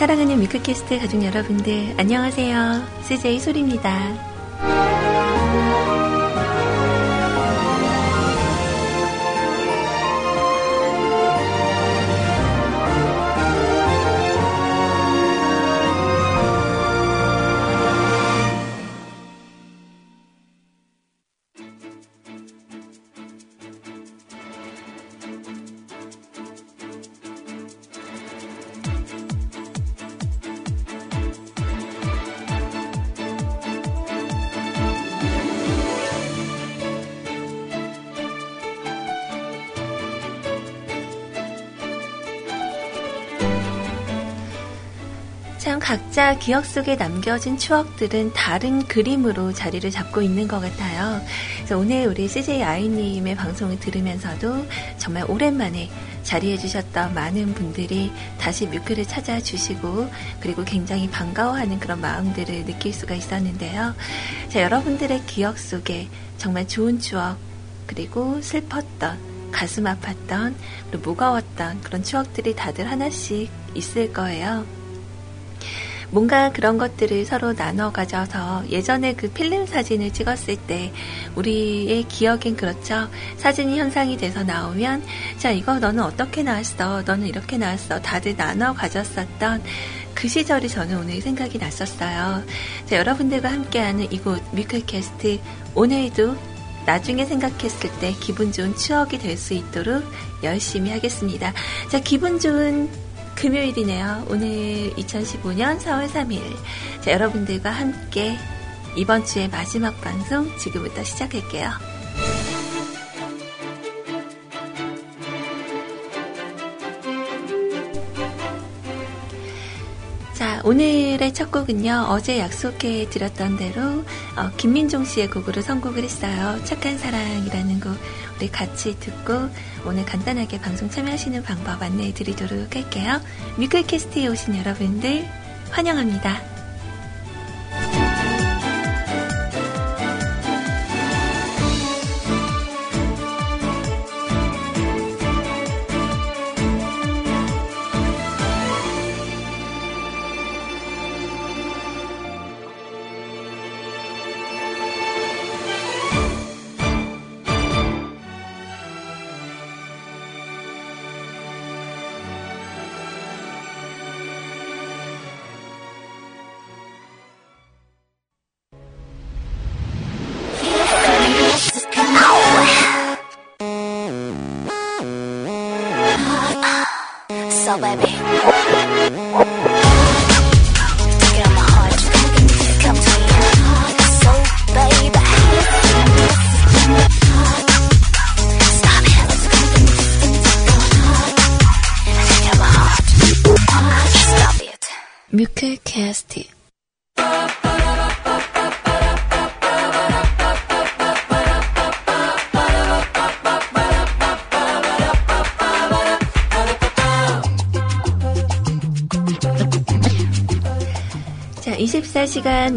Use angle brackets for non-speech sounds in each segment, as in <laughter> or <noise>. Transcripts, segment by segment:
사랑하는 미크캐스트 가족 여러분들, 안녕하세요. CJ 소리입니다. 각자 기억 속에 남겨진 추억들은 다른 그림으로 자리를 잡고 있는 것 같아요. 그래서 오늘 우리 CJ 아이님의 방송을 들으면서도 정말 오랜만에 자리해주셨던 많은 분들이 다시 뮤크를 찾아주시고 그리고 굉장히 반가워하는 그런 마음들을 느낄 수가 있었는데요. 자, 여러분들의 기억 속에 정말 좋은 추억 그리고 슬펐던 가슴 아팠던 그리고 무거웠던 그런 추억들이 다들 하나씩 있을 거예요. 뭔가 그런 것들을 서로 나눠 가져서 예전에 그 필름 사진을 찍었을 때 우리의 기억엔 그렇죠. 사진이 현상이 돼서 나오면 자, 이거 너는 어떻게 나왔어? 너는 이렇게 나왔어. 다들 나눠 가졌었던 그 시절이 저는 오늘 생각이 났었어요. 자, 여러분들과 함께하는 이곳 뮤클캐스트 오늘도 나중에 생각했을 때 기분 좋은 추억이 될 수 있도록 열심히 하겠습니다. 자, 기분 좋은 금요일이네요. 오늘 2015년 4월 3일. 자, 여러분들과 함께 이번 주의 마지막 방송 지금부터 시작할게요. 자, 오늘의 첫 곡은요, 어제 약속해 드렸던 대로, 어, 김민종 씨의 곡으로 선곡을 했어요. 착한 사랑이라는 곡. 우리 같이 듣고 오늘 간단하게 방송 참여하시는 방법 안내해 드리도록 할게요. 뮤클캐스트에 오신 여러분들 환영합니다.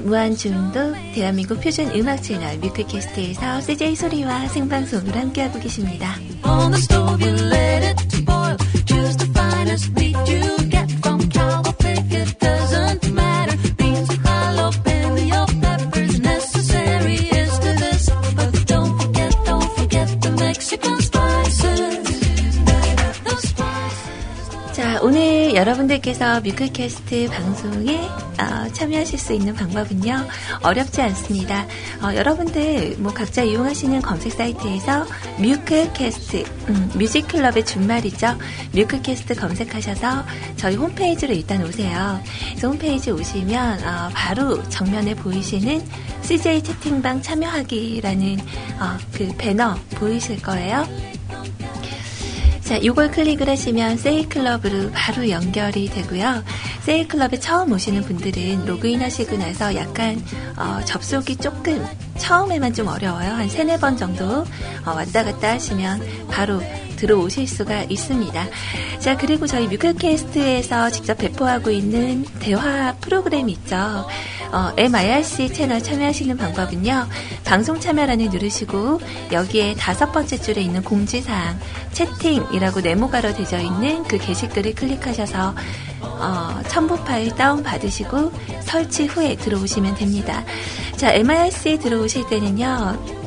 무한중독 대한민국 표준 음악 채널 뮤클캐스트에서 CJ 소리와 생방송으로 함께하고 계십니다. 여러분들께서 뮤클캐스트 방송에 어, 참여하실 수 있는 방법은요 어렵지 않습니다. 어, 여러분들 뭐 각자 이용하시는 검색 사이트에서 뮤클캐스트 음, 뮤직클럽의 준말이죠. 뮤클캐스트 검색하셔서 저희 홈페이지로 일단 오세요. 그래서 홈페이지 오시면 어, 바로 정면에 보이시는 CJ 채팅방 참여하기라는 어, 그 배너 보이실 거예요. 자, 이걸 클릭을 하시면 세일클럽으로 바로 연결이 되고요. 세일클럽에 처음 오시는 분들은 로그인 하시고 나서 약간 어, 접속이 조금 처음에만 좀 어려워요. 한 세네 번 정도 어, 왔다 갔다 하시면 바로 들어오실 수가 있습니다. 자, 그리고 저희 뮤클캐스트에서 직접 배포하고 있는 대화 프로그램 있죠. 어, MIRC 채널 참여하시는 방법은요. 방송 참여란을 누르시고 여기에 다섯 번째 줄에 있는 공지사항 채팅이라고 네모가로 되어 있는 그 게시글을 클릭하셔서 어, 첨부 파일 다운 받으시고 설치 후에 들어오시면 됩니다. 자, MIRC에 들어오실 때는요.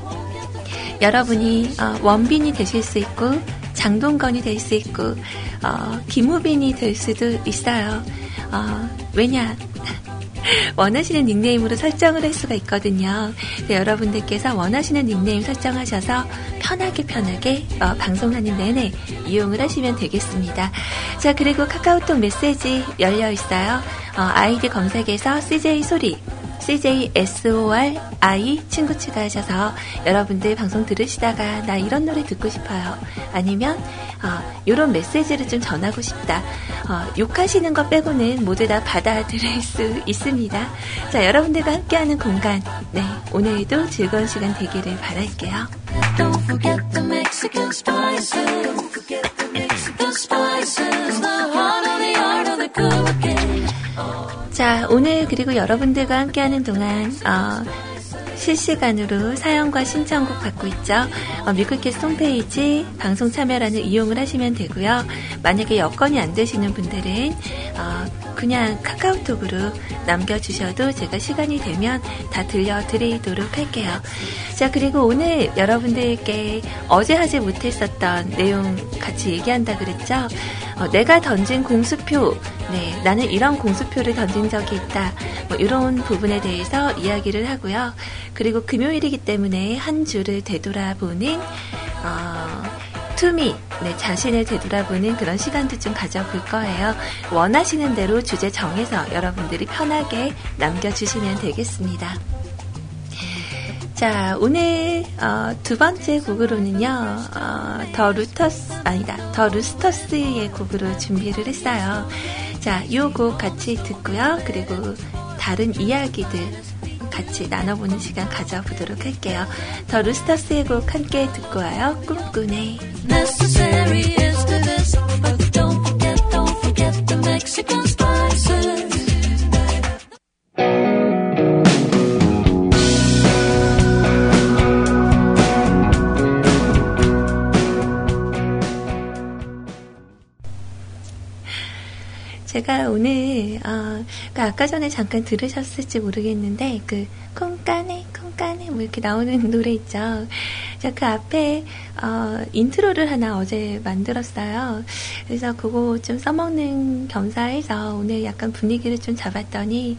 여러분이 어, 원빈이 되실 수 있고 장동건이 될 수 있고 어, 김우빈이 될 수도 있어요. 어, 왜냐? <laughs> 원하시는 닉네임으로 설정을 할 수가 있거든요. 여러분들께서 원하시는 닉네임 설정하셔서 편하게 편하게 어, 방송하는 내내 이용을 하시면 되겠습니다. 자 그리고 카카오톡 메시지 열려 있어요. 어, 아이디 검색에서 CJ 소리 CJSORI 친구 추가하셔서 여러분들 방송 들으시다가 나 이런 노래 듣고 싶어요. 아니면 어, 이런 메시지를 좀 전하고 싶다. 어, 욕하시는 것 빼고는 모두 다 받아들일 수 있습니다. 자, 여러분들과 함께하는 공간. 네, 오늘도 즐거운 시간 되기를 바랄게요. Don't 자, 오늘 그리고 여러분들과 함께하는 동안 어, 실시간으로 사연과 신청곡 받고 있죠. 어, 뮤클캐스 홈페이지 방송 참여란을 이용을 하시면 되고요. 만약에 여건이 안 되시는 분들은 어, 그냥 카카오톡으로 남겨주셔도 제가 시간이 되면 다 들려드리도록 할게요. 자, 그리고 오늘 여러분들께 어제 하지 못했었던 내용 같이 얘기한다 그랬죠? 어, 내가 던진 공수표, 네, 나는 이런 공수표를 던진 적이 있다. 뭐 이런 부분에 대해서 이야기를 하고요. 그리고 금요일이기 때문에 한 주를 되돌아보는 어, To me, 네, 자신을 되돌아보는 그런 시간도 좀 가져볼 거예요. 원하시는 대로 주제 정해서 여러분들이 편하게 남겨주시면 되겠습니다. 자, 오늘 어, 두 번째 곡으로는요, 어, 더 루터스 아니다, 더 루스터스의 곡으로 준비를 했어요. 자, 이 곡 같이 듣고요. 그리고 다른 이야기들 같이 나눠보는 시간 가져보도록 할게요. 더 루스터스의 곡 함께 듣고 와요. 꿈꾸네. 제가 오늘 어, 그 아까 전에 잠깐 들으셨을지 모르겠는데 그 콩까네 콩까네 뭐 이렇게 나오는 <laughs> 노래 있죠. 제가 그 앞에 어, 인트로를 하나 어제 만들었어요. 그래서 그거 좀 써먹는 겸사해서 오늘 약간 분위기를 좀 잡았더니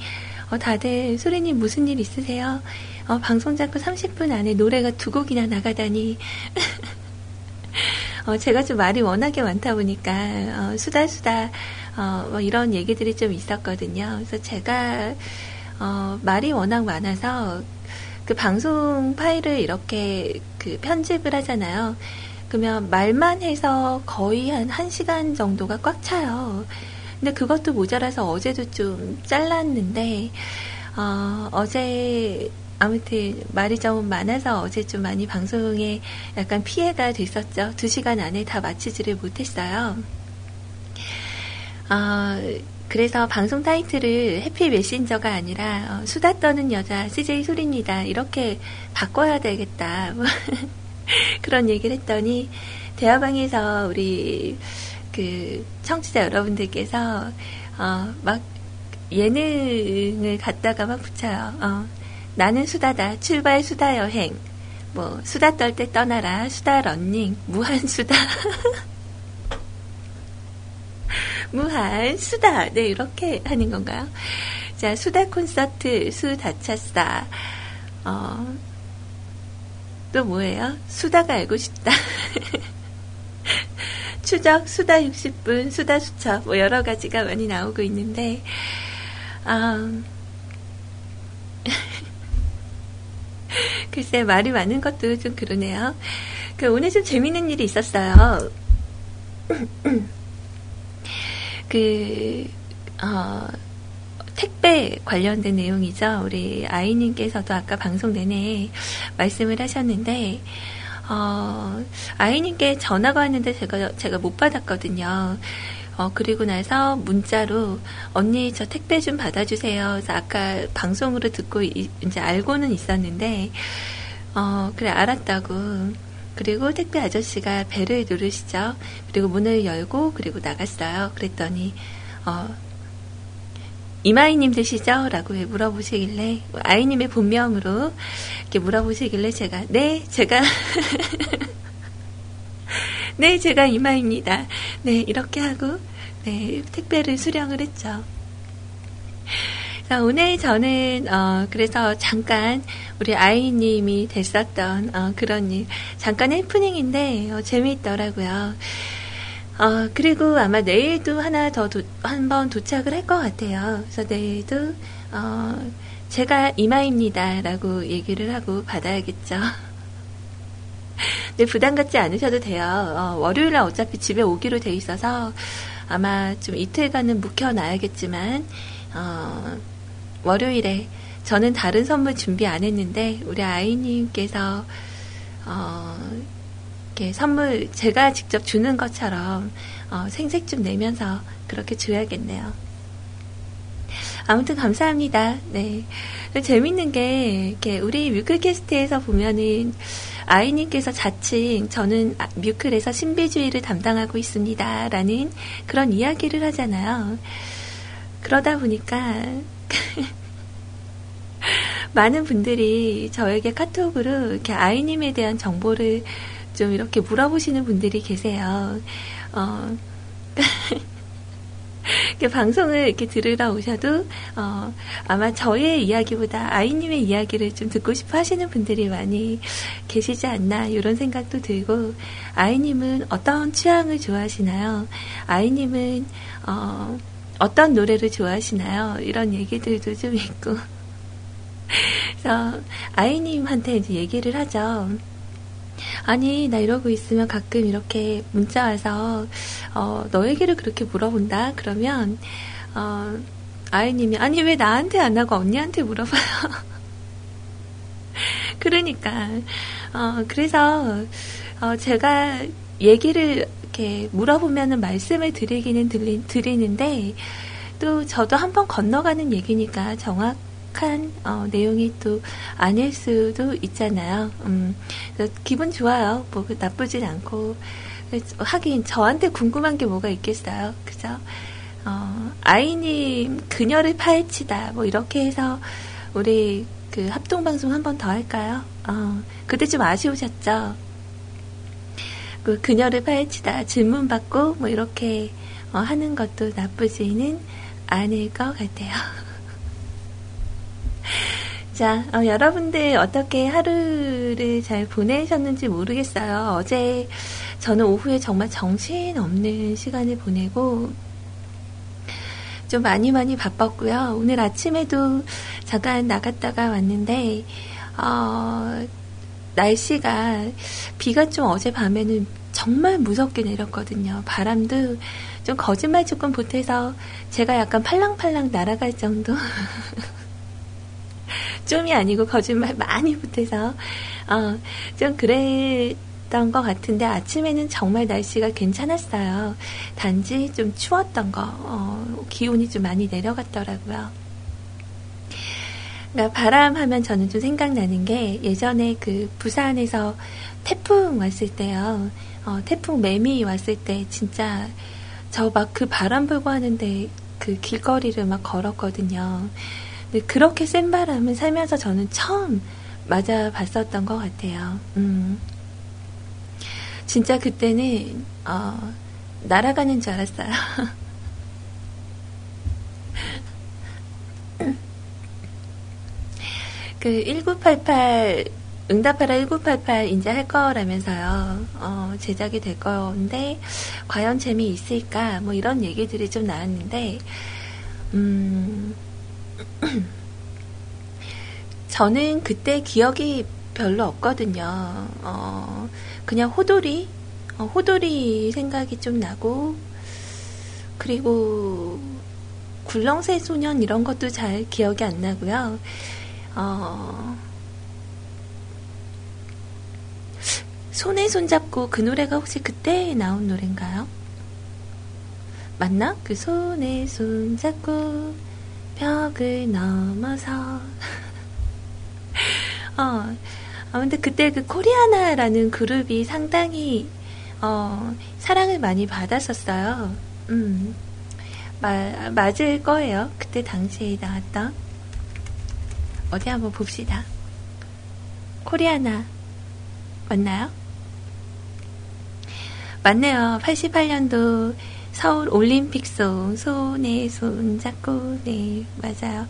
어, 다들 소리님 무슨 일 있으세요? 어, 방송 잡고 30분 안에 노래가 두 곡이나 나가다니 <laughs> 어, 제가 좀 말이 워낙에 많다 보니까 어, 수다 수다 어, 뭐 이런 얘기들이 좀 있었거든요. 그래서 제가 어, 말이 워낙 많아서 그 방송 파일을 이렇게 그 편집을 하잖아요. 그러면 말만 해서 거의 한 1시간 정도가 꽉 차요. 근데 그것도 모자라서 어제도 좀 잘랐는데, 어, 어제 아무튼 말이 좀 많아서 어제 좀 많이 방송에 약간 피해가 됐었죠. 2시간 안에 다 마치지를 못했어요. 어, 그래서 방송 타이틀을 해피 메신저가 아니라 어, 수다 떠는 여자 CJ 소리입니다. 이렇게 바꿔야 되겠다. 뭐 <laughs> 그런 얘기를 했더니 대화방에서 우리 그 청취자 여러분들께서 어, 막 예능을 갖다가 막 붙여요. 어, 나는 수다다. 출발 수다 여행. 뭐 수다 떨 때 떠나라. 수다 런닝. 무한 수다. <laughs> 무한 수다. 네, 이렇게 하는 건가요? 자, 수다 콘서트, 수다차싸. 어, 또 뭐예요? 수다가 알고 싶다. <laughs> 추적, 수다 60분, 수다 수첩, 뭐 여러 가지가 많이 나오고 있는데, 음, <laughs> 글쎄, 말이 많은 것도 좀 그러네요. 그, 오늘 좀 재밌는 일이 있었어요. <clears throat> 그, 어, 택배 관련된 내용이죠. 우리 아이님께서도 아까 방송 내내 말씀을 하셨는데, 어, 아이님께 전화가 왔는데 제가, 제가 못 받았거든요. 어, 그리고 나서 문자로 언니 저 택배 좀 받아주세요. 그래서 아까 방송으로 듣고 이, 제 알고는 있었는데 어, 그래 알았다고. 그리고 택배 아저씨가 배를 누르시죠. 그리고 문을 열고 그리고 나갔어요. 그랬더니 어, 이마이님 되시죠? 라고 물어보시길래 아이님의 본명으로 이렇게 물어보시길래 제가 네 제가 <laughs> 네, 제가 이마입니다. 네, 이렇게 하고, 네, 택배를 수령을 했죠. 자, 오늘 저는, 어, 그래서 잠깐, 우리 아이님이 됐었던, 어, 그런 일, 잠깐 해프닝인데, 어, 재미있더라고요. 어, 그리고 아마 내일도 하나 더, 한 번 도착을 할 것 같아요. 그래서 내일도, 어, 제가 이마입니다. 라고 얘기를 하고 받아야겠죠. 네, 부담 갖지 않으셔도 돼요. 어, 월요일 날 어차피 집에 오기로 돼 있어서 아마 좀 이틀간은 묵혀놔야겠지만, 어, 월요일에 저는 다른 선물 준비 안 했는데, 우리 아이님께서, 어, 이렇게 선물 제가 직접 주는 것처럼, 어, 생색 좀 내면서 그렇게 줘야겠네요. 아무튼 감사합니다. 네. 재밌는 게, 이렇게 우리 뮤클캐스트에서 보면은, 아이님께서 자칭 저는 아, 뮤클에서 신비주의를 담당하고 있습니다. 라는 그런 이야기를 하잖아요. 그러다 보니까 <laughs> 많은 분들이 저에게 카톡으로 이렇게 아이님에 대한 정보를 좀 이렇게 물어보시는 분들이 계세요. 어, <laughs> 방송을 이렇게 들으러 오셔도 어, 아마 저의 이야기보다 아이님의 이야기를 좀 듣고 싶어 하시는 분들이 많이 계시지 않나 이런 생각도 들고 아이님은 어떤 취향을 좋아하시나요? 아이님은 어, 어떤 노래를 좋아하시나요? 이런 얘기들도 좀 있고 그래서 아이님한테 이제 얘기를 하죠. 아니, 나 이러고 있으면 가끔 이렇게 문자 와서, 어, 너 얘기를 그렇게 물어본다? 그러면, 어, 아이님이, 아니, 왜 나한테 안 하고 언니한테 물어봐요? <laughs> 그러니까, 어, 그래서, 어, 제가 얘기를 이렇게 물어보면은 말씀을 드리기는 드리, 드리는데, 또 저도 한번 건너가는 얘기니까 정확, 정확한 어, 내용이 또 아닐 수도 있잖아요. 음, 기분 좋아요. 뭐그 나쁘진 않고 하긴 저한테 궁금한 게 뭐가 있겠어요. 그죠? 어, 아이님 그녀를 파헤치다 뭐 이렇게 해서 우리 그 합동 방송 한 번 더 할까요? 어, 그때 좀 아쉬우셨죠? 그 그녀를 파헤치다 질문 받고 뭐 이렇게 어, 하는 것도 나쁘지는 않을 것 같아요. <laughs> 자, 어, 여러분들 어떻게 하루를 잘 보내셨는지 모르겠어요. 어제 저는 오후에 정말 정신없는 시간을 보내고 좀 많이 많이 바빴고요. 오늘 아침에도 잠깐 나갔다가 왔는데, 어, 날씨가 비가 좀 어제 밤에는 정말 무섭게 내렸거든요. 바람도 좀 거짓말 조금 보태서 제가 약간 팔랑팔랑 날아갈 정도. <laughs> 좀이 아니고 거짓말 많이 보태서 어, 좀 그랬던 것 같은데 아침에는 정말 날씨가 괜찮았어요. 단지 좀 추웠던 거 어, 기온이 좀 많이 내려갔더라고요. 그러니까 바람 하면 저는 좀 생각나는 게 예전에 그 부산에서 태풍 왔을 때요. 어, 태풍 매미 왔을 때 진짜 저 막 그 바람 불고 하는데 그 길거리를 막 걸었거든요. 네, 그렇게 센 바람은 살면서 저는 처음 맞아 봤었던 것 같아요. 음. 진짜 그때는, 어, 날아가는 줄 알았어요. <laughs> 그 1988, 응답하라 1988 이제 할 거라면서요. 어, 제작이 될 건데, 과연 재미 있을까? 뭐 이런 얘기들이 좀 나왔는데, 음, <clears throat> 저는 그때 기억이 별로 없거든요. 어, 그냥 호돌이, 어, 호돌이 생각이 좀 나고, 그리고 굴렁쇠 소년 이런 것도 잘 기억이 안 나고요. 어, 손에 손잡고 그 노래가 혹시 그때 나온 노래인가요? 맞나? 그 손에 손 잡고 벽을 넘어서 <laughs> 어, 아무튼 그때 그 코리아나라는 그룹이 상당히 어, 사랑을 많이 받았었어요. 음, 마, 맞을 거예요. 그때 당시에 나왔던 어디 한번 봅시다. 코리아나 맞나요? 맞네요. 88년도 서울 올림픽송 손에 손 잡고 네 맞아요.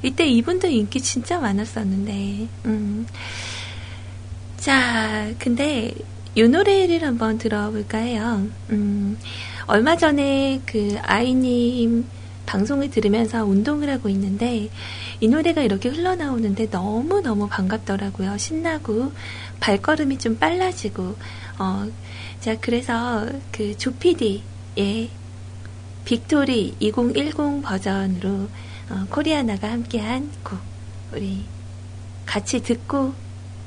이때 이분도 인기 진짜 많았었는데 음. 자 근데 이 노래를 한번 들어볼까 해요. 음. 얼마 전에 그 아이님 방송을 들으면서 운동을 하고 있는데 이 노래가 이렇게 흘러나오는데 너무너무 반갑더라고요. 신나고 발걸음이 좀 빨라지고 어, 자 그래서 그 조피디 의 Victory 2010 버전으로 어, 코리아나가 함께한 곡 우리 같이 듣고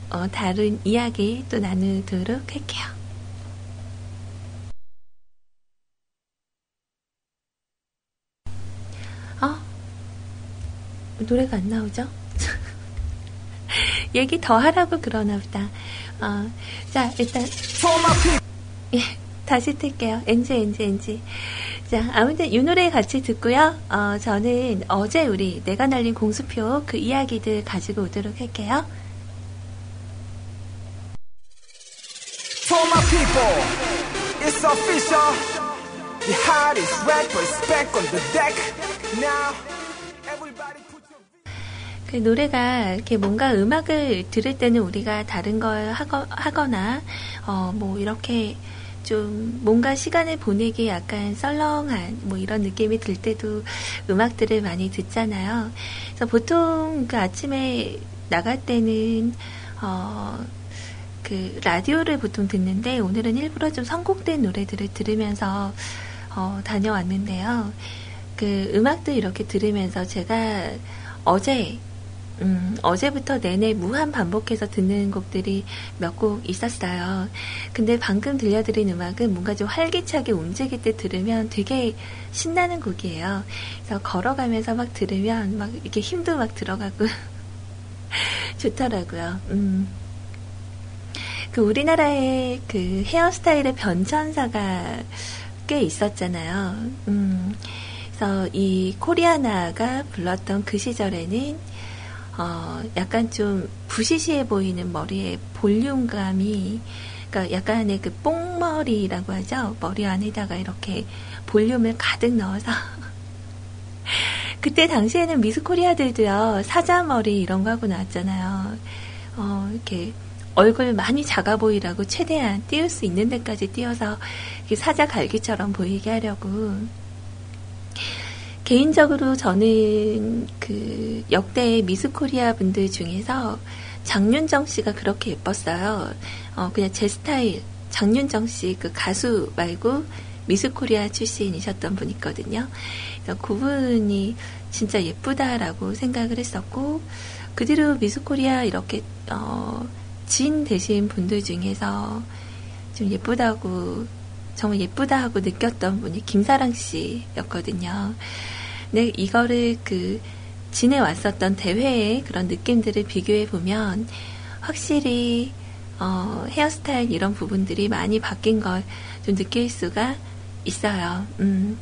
어, 다른 이야기 또 나누도록 할게요. 어? 노래가 안 나오죠? <laughs> 얘기 더 하라고 그러나 보다. 어, 자, 일단. 예, 다시 틀게요. 엔지, 엔지, 엔지. 자, 아무튼 이 노래 같이 듣고요. 어, 저는 어제 우리 내가 날린 공수표 그 이야기들 가지고 오도록 할게요. For my people, it's official. The hottest rapper is back on the deck. Now, everybody. 그 노래가 이렇게 뭔가 음악을 들을 때는 우리가 다른 걸 하거, 하거나, 어, 뭐, 이렇게 좀 뭔가 시간을 보내기 약간 썰렁한 뭐 이런 느낌이 들 때도 음악들을 많이 듣잖아요. 그래서 보통 그 아침에 나갈 때는 어, 그 라디오를 보통 듣는데 오늘은 일부러 좀 선곡된 노래들을 들으면서 어, 다녀왔는데요. 그 음악도 이렇게 들으면서 제가 어제 음, 어제부터 내내 무한 반복해서 듣는 곡들이 몇 곡 있었어요. 근데 방금 들려드린 음악은 뭔가 좀 활기차게 움직일 때 들으면 되게 신나는 곡이에요. 그래서 걸어가면서 막 들으면 막 이렇게 힘도 막 들어가고 <laughs> 좋더라고요. 음. 그 우리나라의 그 헤어스타일의 변천사가 꽤 있었잖아요. 음. 그래서 이 코리아나가 불렀던 그 시절에는 어, 약간 좀 부시시해 보이는 머리의 볼륨감이, 그러니까 약간의 그 뽕머리라고 하죠. 머리 안에다가 이렇게 볼륨을 가득 넣어서. <laughs> 그때 당시에는 미스 코리아들도요, 사자머리 이런 거 하고 나왔잖아요. 어, 이렇게 얼굴 많이 작아 보이라고 최대한 띄울 수 있는 데까지 띄어서 사자 갈기처럼 보이게 하려고. 개인적으로 저는 그 역대 미스 코리아 분들 중에서 장윤정 씨가 그렇게 예뻤어요. 어, 그냥 제 스타일. 장윤정 씨 그 가수 말고 미스 코리아 출신이셨던 분이거든요. 그래서 그분이 진짜 예쁘다라고 생각을 했었고, 그 뒤로 미스 코리아 이렇게, 어, 진 되신 분들 중에서 좀 예쁘다고, 정말 예쁘다 하고 느꼈던 분이 김사랑 씨였거든요. 네, 이거를 그 지내왔었던 대회의 그런 느낌들을 비교해 보면 확실히 어, 헤어스타일 이런 부분들이 많이 바뀐 걸 좀 느낄 수가 있어요. 음.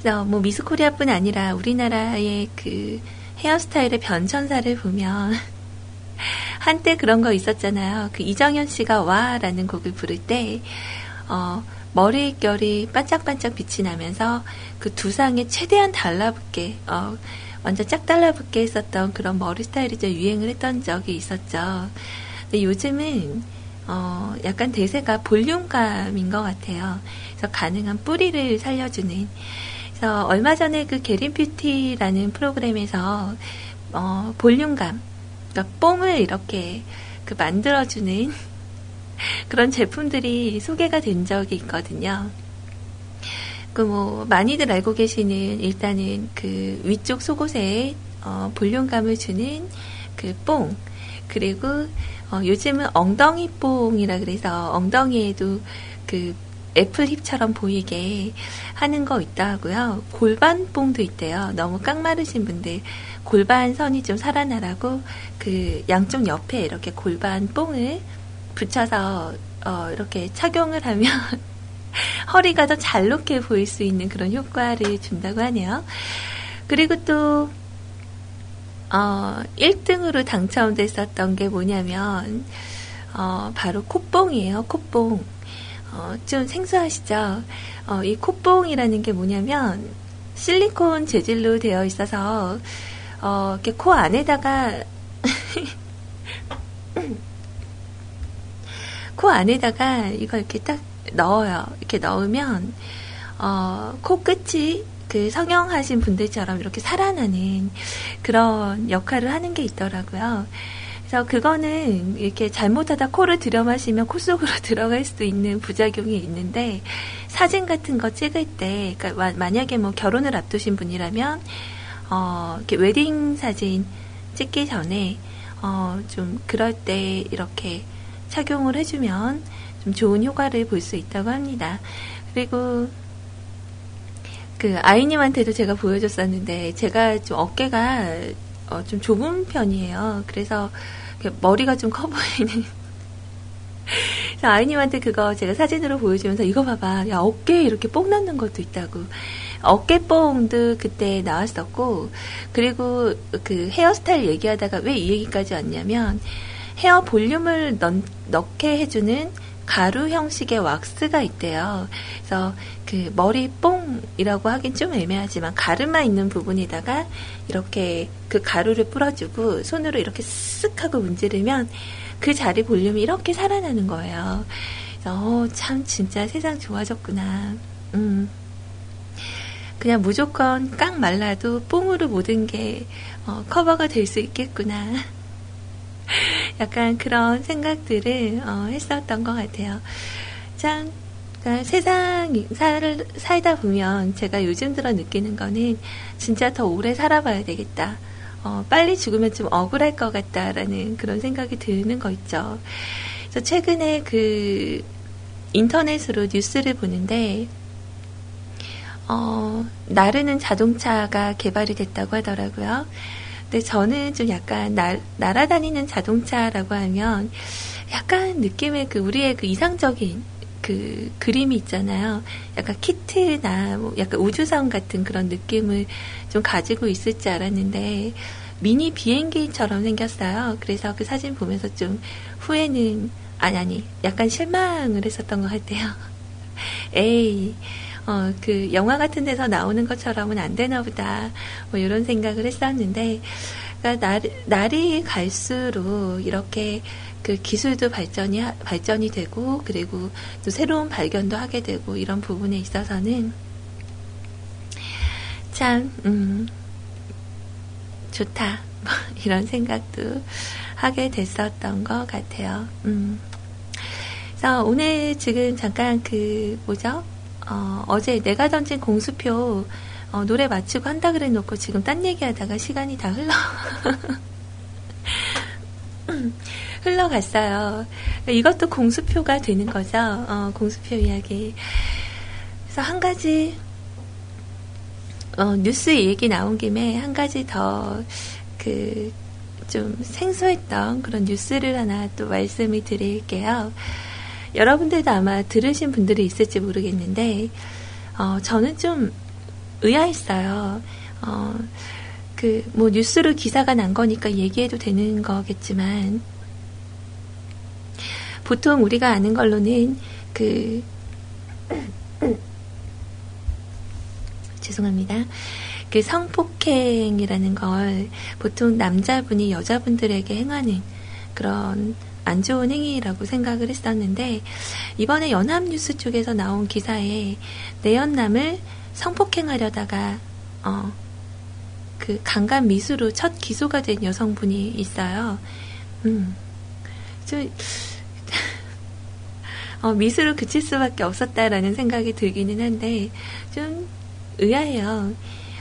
그래서 뭐 미스 코리아뿐 아니라 우리나라의 그 헤어스타일의 변천사를 보면 <laughs> 한때 그런 거 있었잖아요. 그 이정현 씨가 와라는 곡을 부를 때 어, 머릿결이 반짝반짝 빛이 나면서 그 두상에 최대한 달라붙게, 어, 완전 짝 달라붙게 했었던 그런 머리 스타일이 좀 유행을 했던 적이 있었죠. 근데 요즘은, 어, 약간 대세가 볼륨감인 것 같아요. 그래서 가능한 뿌리를 살려주는. 그래서 얼마 전에 그 Get It Beauty라는 프로그램에서, 어, 볼륨감, 그러니까 뽕을 이렇게 그 만들어주는 그런 제품들이 소개가 된 적이 있거든요. 그 뭐 많이들 알고 계시는 일단은 그 위쪽 속옷에 어, 볼륨감을 주는 그 뽕. 그리고 어, 요즘은 엉덩이 뽕이라 그래서 엉덩이에도 그 애플 힙처럼 보이게 하는 거 있다고요. 골반 뽕도 있대요. 너무 깡마르신 분들 골반 선이 좀 살아나라고 그 양쪽 옆에 이렇게 골반 뽕을 붙여서 어, 이렇게 착용을 하면 <laughs> 허리가 더잘 높게 보일 수 있는 그런 효과를 준다고 하네요. 그리고 또 어, 1등으로 당첨됐었던 게 뭐냐면 어, 바로 콧봉이에요. 콧봉. 어, 좀 생소하시죠? 어, 이 콧봉이라는 게 뭐냐면 실리콘 재질로 되어 있어서 어, 이렇게 코 안에다가 <laughs> 코 안에다가 이걸 이렇게 딱 넣어요. 이렇게 넣으면 어, 코 끝이 그 성형하신 분들처럼 이렇게 살아나는 그런 역할을 하는 게 있더라고요. 그래서 그거는 이렇게 잘못하다 코를 들여 마시면 코 속으로 <laughs> 들어갈 수도 있는 부작용이 있는데 사진 같은 거 찍을 때, 그러니까 만약에 뭐 결혼을 앞두신 분이라면 어, 이렇게 웨딩 사진 찍기 전에 어, 좀 그럴 때 이렇게 착용을 해주면 좀 좋은 효과를 볼 수 있다고 합니다. 그리고 그 아이님한테도 제가 보여줬었는데 제가 좀 어깨가 어, 좀 좁은 편이에요. 그래서 머리가 좀 커 보이는. 아이님한테 그거 제가 사진으로 보여주면서 이거 봐봐. 야, 어깨에 이렇게 뽕 넣는 것도 있다고. 어깨뽕도 그때 나왔었고, 그리고 그 헤어스타일 얘기하다가 왜 이 얘기까지 왔냐면, 헤어 볼륨을 넣, 넣게 해주는 가루 형식의 왁스가 있대요. 그래서 그 머리 뽕이라고 하긴 좀 애매하지만 가르마 있는 부분에다가 이렇게 그 가루를 뿌려주고 손으로 이렇게 쓱 하고 문지르면 그 자리 볼륨이 이렇게 살아나는 거예요. 어, 참 진짜 세상 좋아졌구나. 음. 그냥 무조건 깡 말라도 뽕으로 모든 게 어, 커버가 될 수 있겠구나. <laughs> 약간 그런 생각들을 어, 했었던 것 같아요. 참 그러니까 세상 살, 살다 보면 제가 요즘 들어 느끼는 거는 진짜 더 오래 살아봐야 되겠다. 어, 빨리 죽으면 좀 억울할 것 같다라는 그런 생각이 드는 거 있죠. 그래서 최근에 그 인터넷으로 뉴스를 보는데 어, 나르는 자동차가 개발이 됐다고 하더라고요. 근데 저는 좀 약간 날, 날아다니는 자동차라고 하면 약간 느낌의 그 우리의 그 이상적인 그 그림이 있잖아요. 약간 키트나 뭐 약간 우주선 같은 그런 느낌을 좀 가지고 있을 줄 알았는데 미니 비행기처럼 생겼어요. 그래서 그 사진 보면서 좀 후회는 아니 아니 약간 실망을 했었던 것 같아요. <laughs> 에이 어, 그 영화 같은 데서 나오는 것처럼은 안 되나 보다. 뭐 이런 생각을 했었는데, 그러니까 날, 날이 갈수록 이렇게 그 기술도 발전이, 발전이 되고, 그리고 또 새로운 발견도 하게 되고, 이런 부분에 있어서는 참, 음, 좋다. 뭐 <laughs> 이런 생각도 하게 됐었던 것 같아요. 음. 그래서 오늘 지금 잠깐 그, 뭐죠? 어, 제 내가 던진 공수표 어, 노래 마치고 한다 그래 놓고 지금 딴 얘기하다가 시간이 다 흘러 <laughs> 흘러갔어요. 이것도 공수표가 되는 거죠. 어, 공수표 이야기. 그래서 한 가지 어, 뉴스 얘기 나온 김에 한 가지 더 그 좀 생소했던 그런 뉴스를 하나 또 말씀을 드릴게요. 여러분들도 아마 들으신 분들이 있을지 모르겠는데, 어, 저는 좀 의아했어요. 어, 그, 뭐, 뉴스로 기사가 난 거니까 얘기해도 되는 거겠지만, 보통 우리가 아는 걸로는 그, <coughs> 죄송합니다. 그 성폭행이라는 걸 보통 남자분이 여자분들에게 행하는 그런 안 좋은 행위라고 생각을 했었는데 이번에 연합뉴스 쪽에서 나온 기사에 내연남을 성폭행하려다가 어, 그 강간 미수로 첫 기소가 된 여성분이 있어요. 음, 저, <laughs> 어, 미수로 그칠 수밖에 없었다라는 생각이 들기는 한데 좀 의아해요.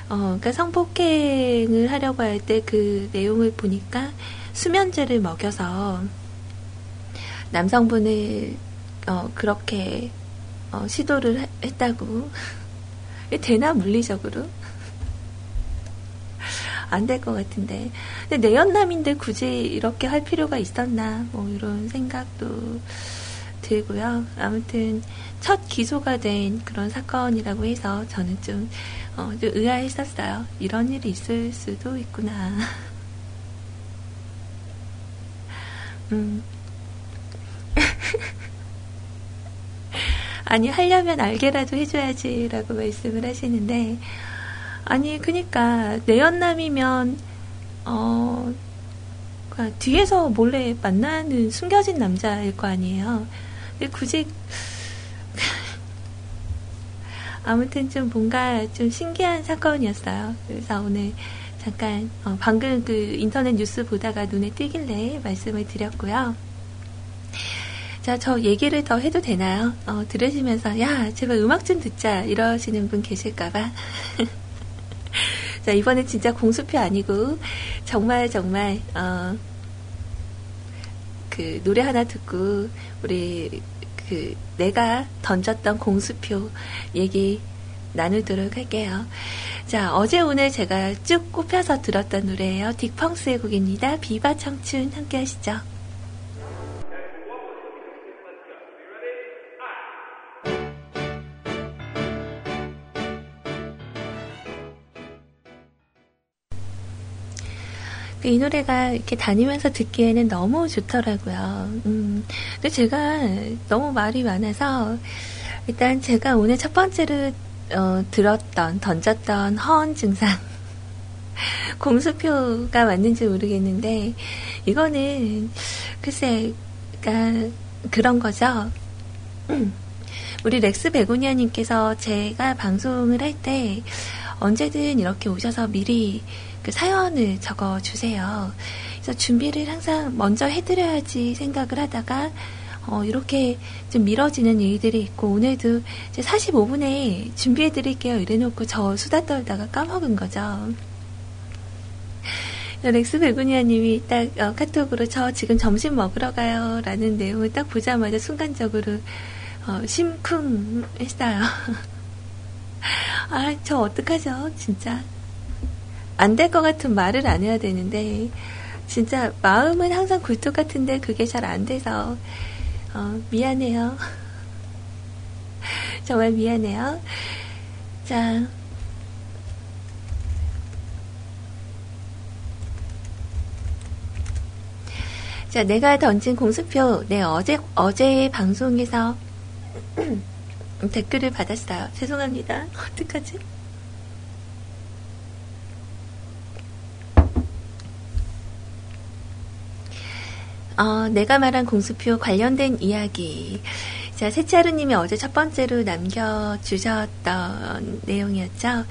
어, 그러니까 성폭행을 하려고 할 때 그 내용을 보니까 수면제를 먹여서 남성분을 어, 그렇게 어, 시도를 했다고. 되나, 물리적으로? 안 될 것 같은데. 근데 내연남인데 굳이 이렇게 할 필요가 있었나, 뭐, 이런 생각도 들고요. 아무튼, 첫 기소가 된 그런 사건이라고 해서 저는 좀, 어, 좀 의아했었어요. 이런 일이 있을 수도 있구나. <laughs> 음. <laughs> 아니, 하려면 알게라도 해줘야지라고 말씀을 하시는데, 아니, 그니까, 내연남이면, 어, 그러니까 뒤에서 몰래 만나는 숨겨진 남자일 거 아니에요. 근데 굳이, <laughs> 아무튼 좀 뭔가 좀 신기한 사건이었어요. 그래서 오늘 잠깐, 어, 방금 그 인터넷 뉴스 보다가 눈에 띄길래 말씀을 드렸고요. 자, 저 얘기를 더 해도 되나요? 어, 들으시면서, 야, 제발 음악 좀 듣자. 이러시는 분 계실까봐. <laughs> 자, 이번엔 진짜 공수표 아니고, 정말, 정말, 어, 그, 노래 하나 듣고, 우리, 그, 내가 던졌던 공수표 얘기 나누도록 할게요. 자, 어제 오늘 제가 쭉 꼽혀서 들었던 노래예요. 딕펑스의 곡입니다. 비바 청춘 함께 하시죠. 이 노래가 이렇게 다니면서 듣기에는 너무 좋더라고요. 음, 근데 제가 너무 말이 많아서 일단 제가 오늘 첫 번째로 어, 들었던 던졌던 허언 증상 <laughs> 공수표가 맞는지 모르겠는데 이거는 글쎄 그러니까 그런 거죠. <clears throat> 우리 렉스 베고니아님께서 제가 방송을 할 때 언제든 이렇게 오셔서 미리 그 사연을 적어 주세요. 그래서 준비를 항상 먼저 해드려야지 생각을 하다가 어, 이렇게 좀 미뤄지는 일들이 있고 오늘도 이제 45분에 준비해드릴게요 이래놓고 저 수다 떨다가 까먹은 거죠. 렉스 베고니아님이 딱 어, 카톡으로 저 지금 점심 먹으러 가요 라는 내용을 딱 보자마자 순간적으로 어, 심쿵 했어요. <laughs> 아, 저 어떡하죠, 진짜. 안 될 것 같은 말을 안 해야 되는데 진짜 마음은 항상 굴뚝 같은데 그게 잘 안 돼서 어, 미안해요. <laughs> 정말 미안해요. 자. 자, 내가 던진 공수표, 네, 어제, 어제 방송에서 <clears throat> 댓글을 받았어요. 죄송합니다. <laughs> 어떡하지? 어, 내가 말한 공수표 관련된 이야기. 자, 세차루님이 어제 첫 번째로 남겨주셨던 내용이었죠.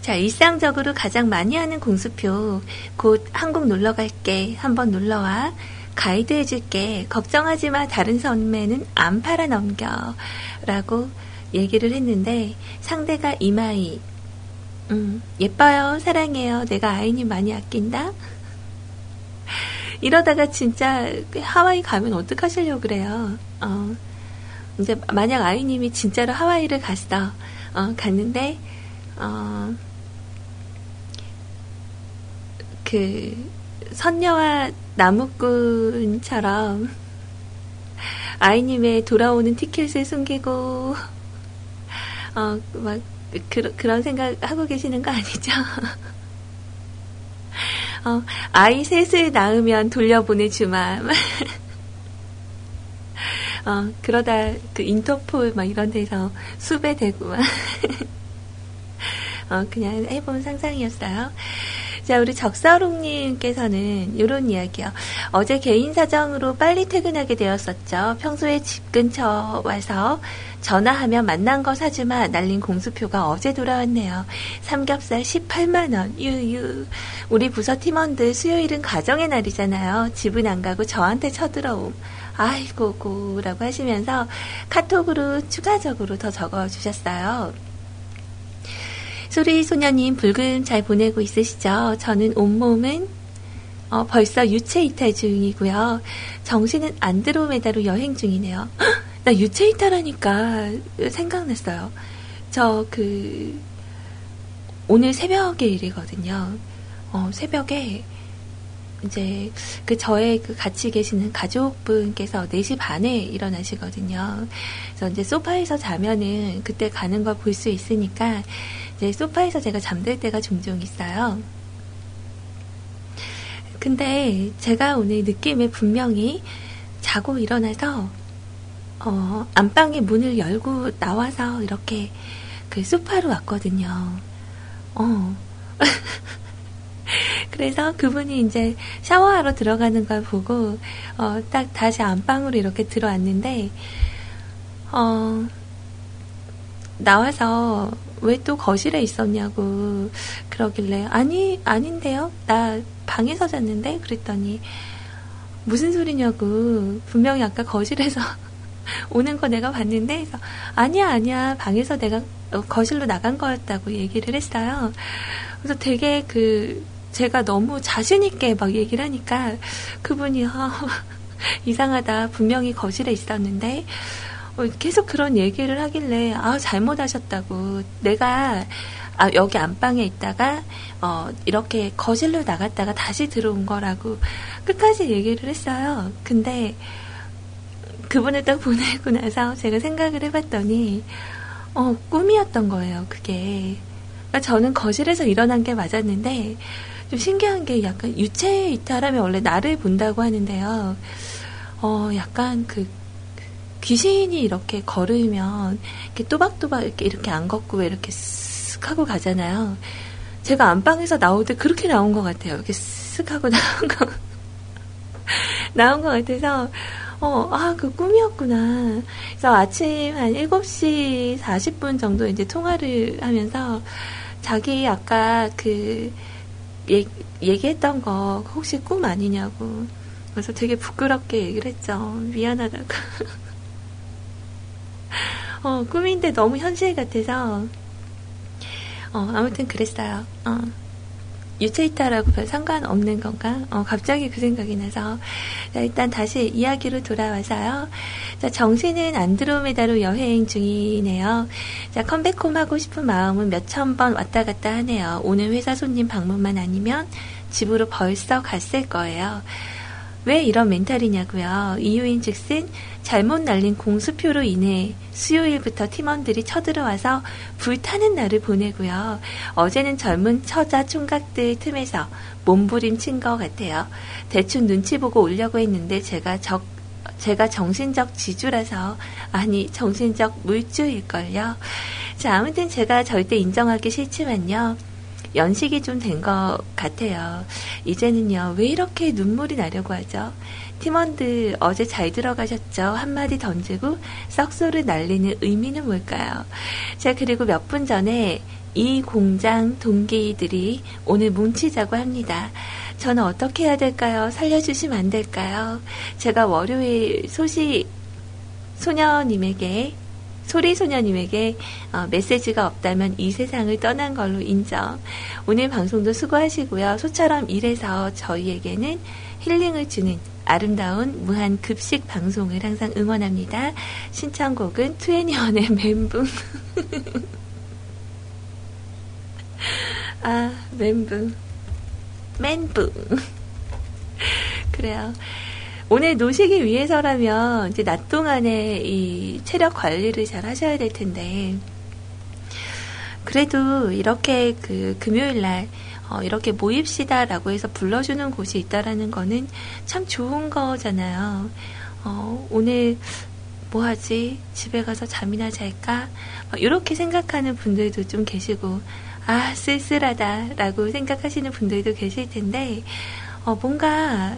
자, 일상적으로 가장 많이 하는 공수표. 곧 한국 놀러 갈게. 한번 놀러 와. 가이드 해줄게. 걱정하지 마. 다른 선매는 안 팔아 넘겨. 라고 얘기를 했는데, 상대가 이마이. 음, 예뻐요. 사랑해요. 내가 아이님 많이 아낀다. 이러다가 진짜 하와이 가면 어떡하시려고 그래요. 어, 이제 만약 아이님이 진짜로 하와이를 갔어. 어, 갔는데, 어, 그, 선녀와 나무꾼처럼 아이님의 돌아오는 티켓을 숨기고, 어, 막, 그, 그런 생각 하고 계시는 거 아니죠? <laughs> 어, 아이 셋을 낳으면 돌려보내 주마. <laughs> 어, 그러다 그 인터폴 막 이런 데서 수배되고 막. <laughs> 어, 그냥 해본 상상이었어요. 자, 우리 적사롱님께서는 이런 이야기요. 어제 개인 사정으로 빨리 퇴근하게 되었었죠. 평소에 집 근처 와서 전화하면 만난 거 사주마 날린 공수표가 어제 돌아왔네요. 삼겹살 18만원, 유유. 우리 부서 팀원들 수요일은 가정의 날이잖아요. 집은 안 가고 저한테 쳐들어옴. 아이고고, 라고 하시면서 카톡으로 추가적으로 더 적어주셨어요. 소리 소녀님 불금 잘 보내고 있으시죠? 저는 온몸은 어, 벌써 유체 이탈 중이고요. 정신은 안드로메다로 여행 중이네요. 나 유체 이탈하니까 생각났어요. 저 그 오늘 새벽에 일이거든요. 어, 새벽에 이제 그 저의 그 같이 계시는 가족분께서 4시 반에 일어나시거든요. 그래서 이제 소파에서 자면은 그때 가는 걸 볼 수 있으니까 이제 소파에서 제가 잠들 때가 종종 있어요. 근데 제가 오늘 느낌에 분명히 자고 일어나서 어, 안방의 문을 열고 나와서 이렇게 그 소파로 왔거든요. 어. <laughs> 그래서 그분이 이제 샤워하러 들어가는 걸 보고 어, 딱 다시 안방으로 이렇게 들어왔는데 어, 나와서 왜 또 거실에 있었냐고 그러길래 아니 아닌데요? 나 방에서 잤는데? 그랬더니 무슨 소리냐고. 분명히 아까 거실에서 <laughs> 오는 거 내가 봤는데 그래서 아니야 아니야. 방에서 내가 어, 거실로 나간 거였다고 얘기를 했어요. 그래서 되게 그 제가 너무 자신 있게 막 얘기를 하니까 그분이 아, <laughs> 이상하다. 분명히 거실에 있었는데 어, 계속 그런 얘기를 하길래 아 잘못하셨다고 내가 아, 여기 안방에 있다가 어, 이렇게 거실로 나갔다가 다시 들어온 거라고 끝까지 얘기를 했어요. 근데 그분을 딱 보내고 나서 제가 생각을 해봤더니 어, 꿈이었던 거예요. 그게. 그러니까 저는 거실에서 일어난 게 맞았는데 좀 신기한 게 약간 유체 이탈하면 원래 나를 본다고 하는데요. 어, 약간 그 귀신이 이렇게 걸으면 이렇게 또박또박 이렇게 이렇게 안 걷고 이렇게 쓱 하고 가잖아요. 제가 안방에서 나올 때 그렇게 나온 것 같아요. 이렇게 쓱 하고 <laughs> 나온 거 나온 것 같아서 어, 아, 그 꿈이었구나. 그래서 아침 한 7시 40분 정도 이제 통화를 하면서 자기 아까 그 얘, 얘기했던 거 혹시 꿈 아니냐고. 그래서 되게 부끄럽게 얘기를 했죠. 미안하다고. <laughs> 어, 꿈인데 너무 현실 같아서, 어, 아무튼 그랬어요. 어. 유체이타라고 별 상관없는 건가? 어, 갑자기 그 생각이 나서. 자, 일단 다시 이야기로 돌아와서요. 자, 정신은 안드로메다로 여행 중이네요. 자, 컴백홈 하고 싶은 마음은 몇천 번 왔다 갔다 하네요. 오늘 회사 손님 방문만 아니면 집으로 벌써 갔을 거예요. 왜 이런 멘탈이냐고요. 이유인 즉슨 잘못 날린 공수표로 인해 수요일부터 팀원들이 쳐들어와서 불타는 날을 보내고요. 어제는 젊은 처자 총각들 틈에서 몸부림친 것 같아요. 대충 눈치 보고 오려고 했는데 제가 적 제가 정신적 지주라서 아니 정신적 물주일걸요. 자 아무튼 제가 절대 인정하기 싫지만요. 연식이 좀 된 것 같아요. 이제는요, 왜 이렇게 눈물이 나려고 하죠? 팀원들 어제 잘 들어가셨죠? 한마디 던지고 썩소를 날리는 의미는 뭘까요? 자, 그리고 몇 분 전에 이 공장 동기들이 오늘 뭉치자고 합니다. 저는 어떻게 해야 될까요? 살려주시면 안 될까요? 제가 월요일 소식 소녀님에게 소리소녀님에게 어, 메시지가 없다면 이 세상을 떠난 걸로 인정. 오늘 방송도 수고하시고요. 소처럼 일해서 저희에게는 힐링을 주는 아름다운 무한 급식 방송을 항상 응원합니다. 신청곡은 투애니원의 멘붕. <laughs> 아, 멘붕. 멘붕. <laughs> 그래요. 오늘 노시기 위해서라면 이제 낮 동안에 이 체력 관리를 잘 하셔야 될 텐데 그래도 이렇게 그 금요일 날 어, 이렇게 모입시다라고 해서 불러주는 곳이 있다라는 거는 참 좋은 거잖아요. 어, 오늘 뭐 하지? 집에 가서 잠이나 잘까? 이렇게 생각하는 분들도 좀 계시고, 아, 쓸쓸하다라고 생각하시는 분들도 계실 텐데, 어, 뭔가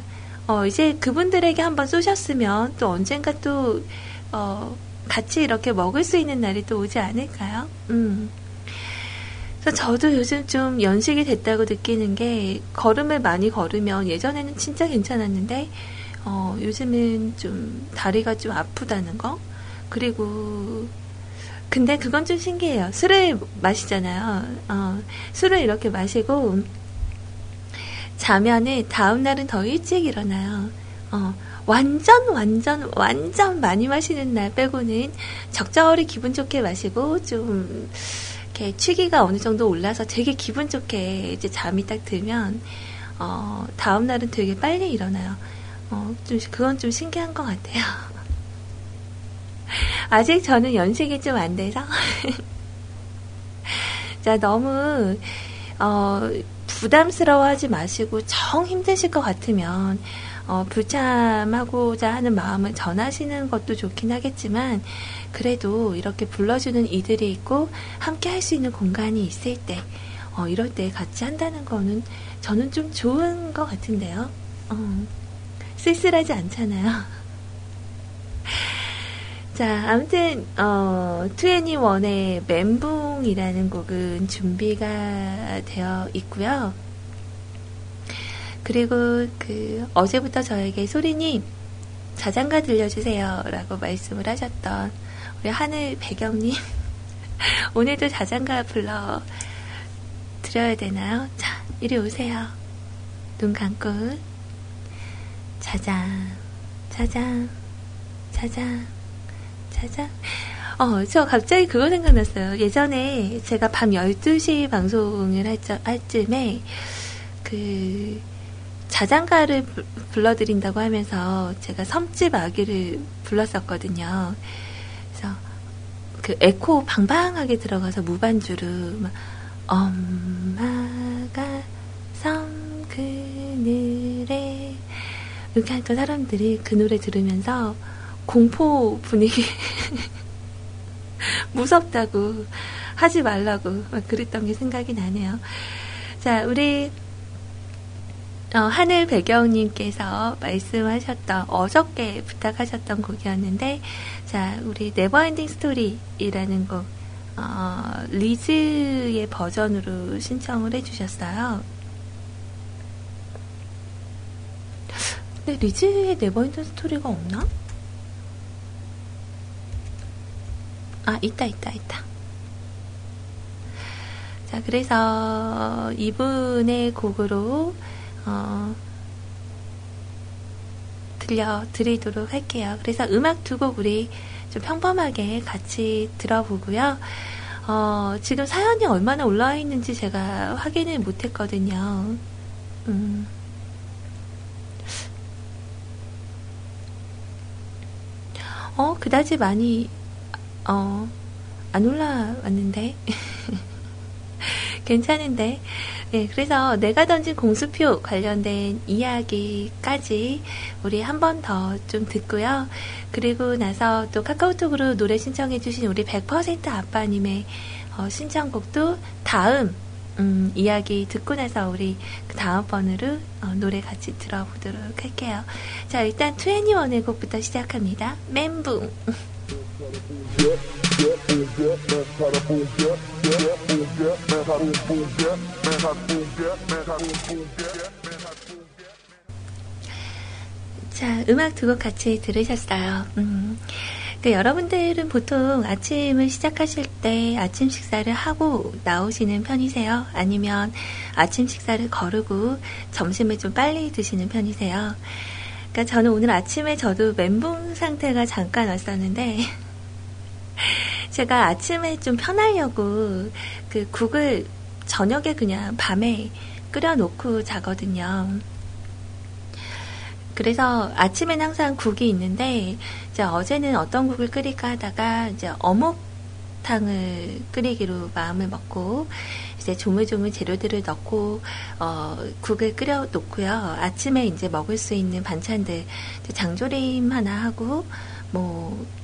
어, 이제 그분들에게 한번 쏘셨으면 또 언젠가 또, 어, 같이 이렇게 먹을 수 있는 날이 또 오지 않을까요? 음. 그래서 저도 요즘 좀 연식이 됐다고 느끼는 게 걸음을 많이 걸으면 예전에는 진짜 괜찮았는데, 어, 요즘은 좀 다리가 좀 아프다는 거? 그리고, 근데 그건 좀 신기해요. 술을 마시잖아요. 어, 술을 이렇게 마시고, 자면은 다음날은 더 일찍 일어나요. 어, 완전, 완전, 완전 많이 마시는 날 빼고는 적절히 기분 좋게 마시고, 좀, 이렇게 취기가 어느 정도 올라서 되게 기분 좋게 이제 잠이 딱 들면, 어, 다음날은 되게 빨리 일어나요. 어, 좀, 그건 좀 신기한 것 같아요. <laughs> 아직 저는 연식이 좀 안 돼서. <laughs> 자, 너무, 어, 부담스러워하지 마시고 정 힘드실 것 같으면, 어, 불참하고자 하는 마음을 전하시는 것도 좋긴 하겠지만, 그래도 이렇게 불러주는 이들이 있고, 함께 할 수 있는 공간이 있을 때, 어, 이럴 때 같이 한다는 거는 저는 좀 좋은 것 같은데요. 어, 쓸쓸하지 않잖아요. <laughs> 자, 아무튼, 어, 2NE1의 멘붕 이라는 곡은 준비가 되어 있고요. 그리고 그, 어제부터 저에게 소리님, 자장가 들려주세요. 라고 말씀을 하셨던 우리 하늘 배경님. <laughs> 오늘도 자장가 불러 드려야 되나요? 자, 이리 오세요. 눈 감고. 자장, 자장, 자장. 찾아? 어, 저 갑자기 그거 생각났어요. 예전에 제가 밤 12시 방송을 할, 저, 할 쯤에 그 자장가를 부, 불러드린다고 하면서 제가 섬집 아기를 불렀었거든요. 그래서 그 에코 방방하게 들어가서 무반주로 막 엄마가 섬 그늘에 이렇게 하니까 사람들이 그 노래 들으면서 공포 분위기 <laughs> <laughs> 무섭다고 하지 말라고 막 그랬던 게 생각이 나네요. 자, 우리 어, 하늘 배경님께서 말씀하셨던 어저께 부탁하셨던 곡이었는데 자 우리 Never Ending Story이라는 곡 어, 리즈의 버전으로 신청을 해주셨어요. 근데 리즈의 Never Ending Story가 없나? 아, 있다, 있다, 있다. 자, 그래서 이분의 곡으로, 어, 들려드리도록 할게요. 그래서 음악 두 곡 우리 좀 평범하게 같이 들어보고요. 어, 지금 사연이 얼마나 올라와 있는지 제가 확인을 못 했거든요. 음. 어, 그다지 많이 어, 안 올라왔는데. <laughs> 괜찮은데. 네, 그래서 내가 던진 공수표 관련된 이야기까지 우리 한 번 더 좀 듣고요. 그리고 나서 또 카카오톡으로 노래 신청해주신 우리 100% 아빠님의 어, 신청곡도 다음 음, 이야기 듣고 나서 우리 그 다음번으로 어, 노래 같이 들어보도록 할게요. 자, 일단 21의 곡부터 시작합니다. 멘붕. <laughs> 자, 음악 두 곡 같이 들으셨어요. 음, 그 여러분들은 보통 아침을 시작하실 때 아침 식사를 하고 나오시는 편이세요? 아니면 아침 식사를 거르고 점심을 좀 빨리 드시는 편이세요? 그러니까 저는 오늘 아침에 저도 멘붕 상태가 잠깐 왔었는데 <laughs> 제가 아침에 좀 편하려고 그 국을 저녁에 그냥 밤에 끓여놓고 자거든요. 그래서 아침엔 항상 국이 있는데 이제 어제는 어떤 국을 끓일까 하다가 이제 어묵 탕을 끓이기로 마음을 먹고 이제 조물조물 재료들을 넣고 어, 국을 끓여 놓고요. 아침에 이제 먹을 수 있는 반찬들 장조림 하나 하고 뭐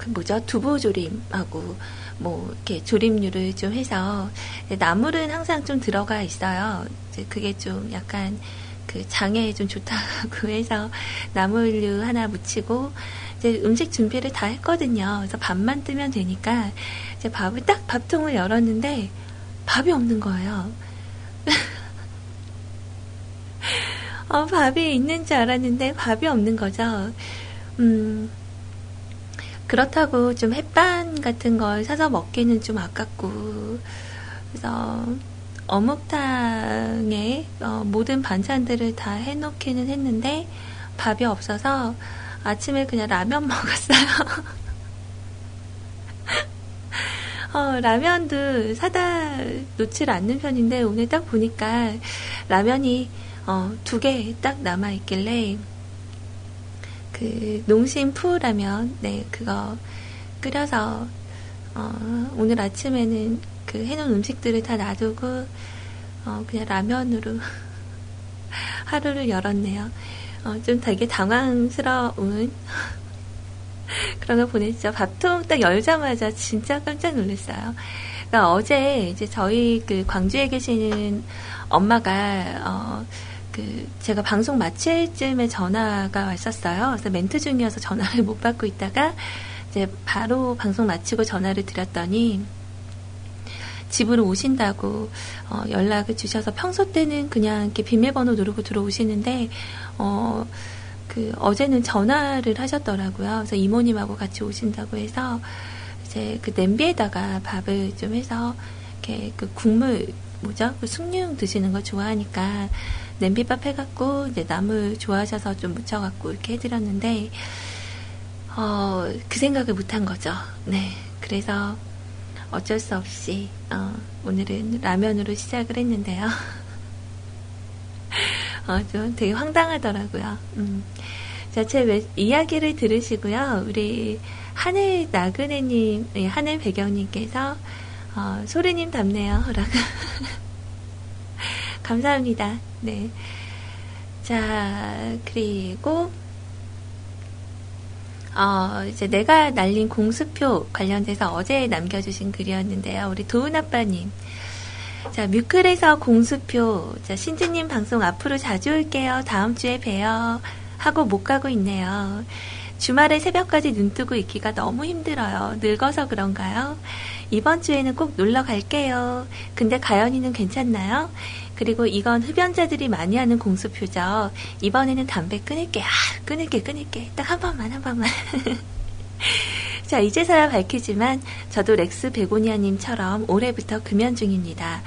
그 뭐죠 두부 조림하고 뭐 이렇게 조림류를 좀 해서 나물은 항상 좀 들어가 있어요. 이제 그게 좀 약간 그 장에 좀 좋다고 <laughs> 해서 나물류 하나 묻히고 이제 음식 준비를 다 했거든요. 그래서 밥만 뜨면 되니까 이제 밥을 딱 밥통을 열었는데 밥이 없는 거예요. <laughs> 어, 밥이 있는 줄 알았는데 밥이 없는 거죠. 음, 그렇다고 좀 햇반 같은 걸 사서 먹기는 좀 아깝고, 그래서 어묵탕에 어, 모든 반찬들을 다 해놓기는 했는데, 밥이 없어서 아침에 그냥 라면 먹었어요. <laughs> 어, 라면도 사다 놓질 않는 편인데 오늘 딱 보니까 라면이 어, 두 개 딱 남아 있길래 그 농심 푸 라면 네 그거 끓여서 어, 오늘 아침에는 그 해놓은 음식들을 다 놔두고 어, 그냥 라면으로 <laughs> 하루를 열었네요. 어, 좀 되게 당황스러운 <laughs> 그런 걸 보냈죠. 밥통 딱 열자마자 진짜 깜짝 놀랐어요. 그러니까 어제 이제 저희 그 광주에 계시는 엄마가 어, 그 제가 방송 마칠 쯤에 전화가 왔었어요. 그래서 멘트 중이어서 전화를 <laughs> 못 받고 있다가 이제 바로 방송 마치고 전화를 드렸더니 집으로 오신다고 어, 연락을 주셔서 평소 때는 그냥 이렇게 비밀번호 누르고 들어오시는데 어, 그 어제는 전화를 하셨더라고요. 그래서 이모님하고 같이 오신다고 해서 이제 그 냄비에다가 밥을 좀 해서 이렇게 그 국물 뭐죠? 그 숭늉 드시는 거 좋아하니까 냄비밥 해갖고 이제 나물 좋아하셔서 좀 묻혀갖고 이렇게 해드렸는데 어, 그 생각을 못한 거죠. 네. 그래서 어쩔 수 없이 어, 오늘은 라면으로 시작을 했는데요. <laughs> 어, 좀 되게 황당하더라고요. 음. 자, 제 이야기를 들으시고요. 우리 하늘 나그네님, 네, 하늘 배경님께서 어, 소리님 답네요. <laughs> 라고. 감사합니다. 네. 자, 그리고 어, 이제 내가 날린 공수표 관련돼서 어제 남겨주신 글이었는데요. 우리 도은 아빠님. 자, 뮤클에서 공수표. 자, 신지님 방송 앞으로 자주 올게요. 다음 주에 봬요. 하고 못 가고 있네요. 주말에 새벽까지 눈 뜨고 있기가 너무 힘들어요. 늙어서 그런가요? 이번 주에는 꼭 놀러 갈게요. 근데 가연이는 괜찮나요? 그리고 이건 흡연자들이 많이 하는 공수표죠. 이번에는 담배 끊을게. 아, 끊을게, 끊을게. 딱 한 번만, 한 번만. <laughs> 자, 이제서야 밝히지만 저도 렉스 베고니아님처럼 올해부터 금연 중입니다.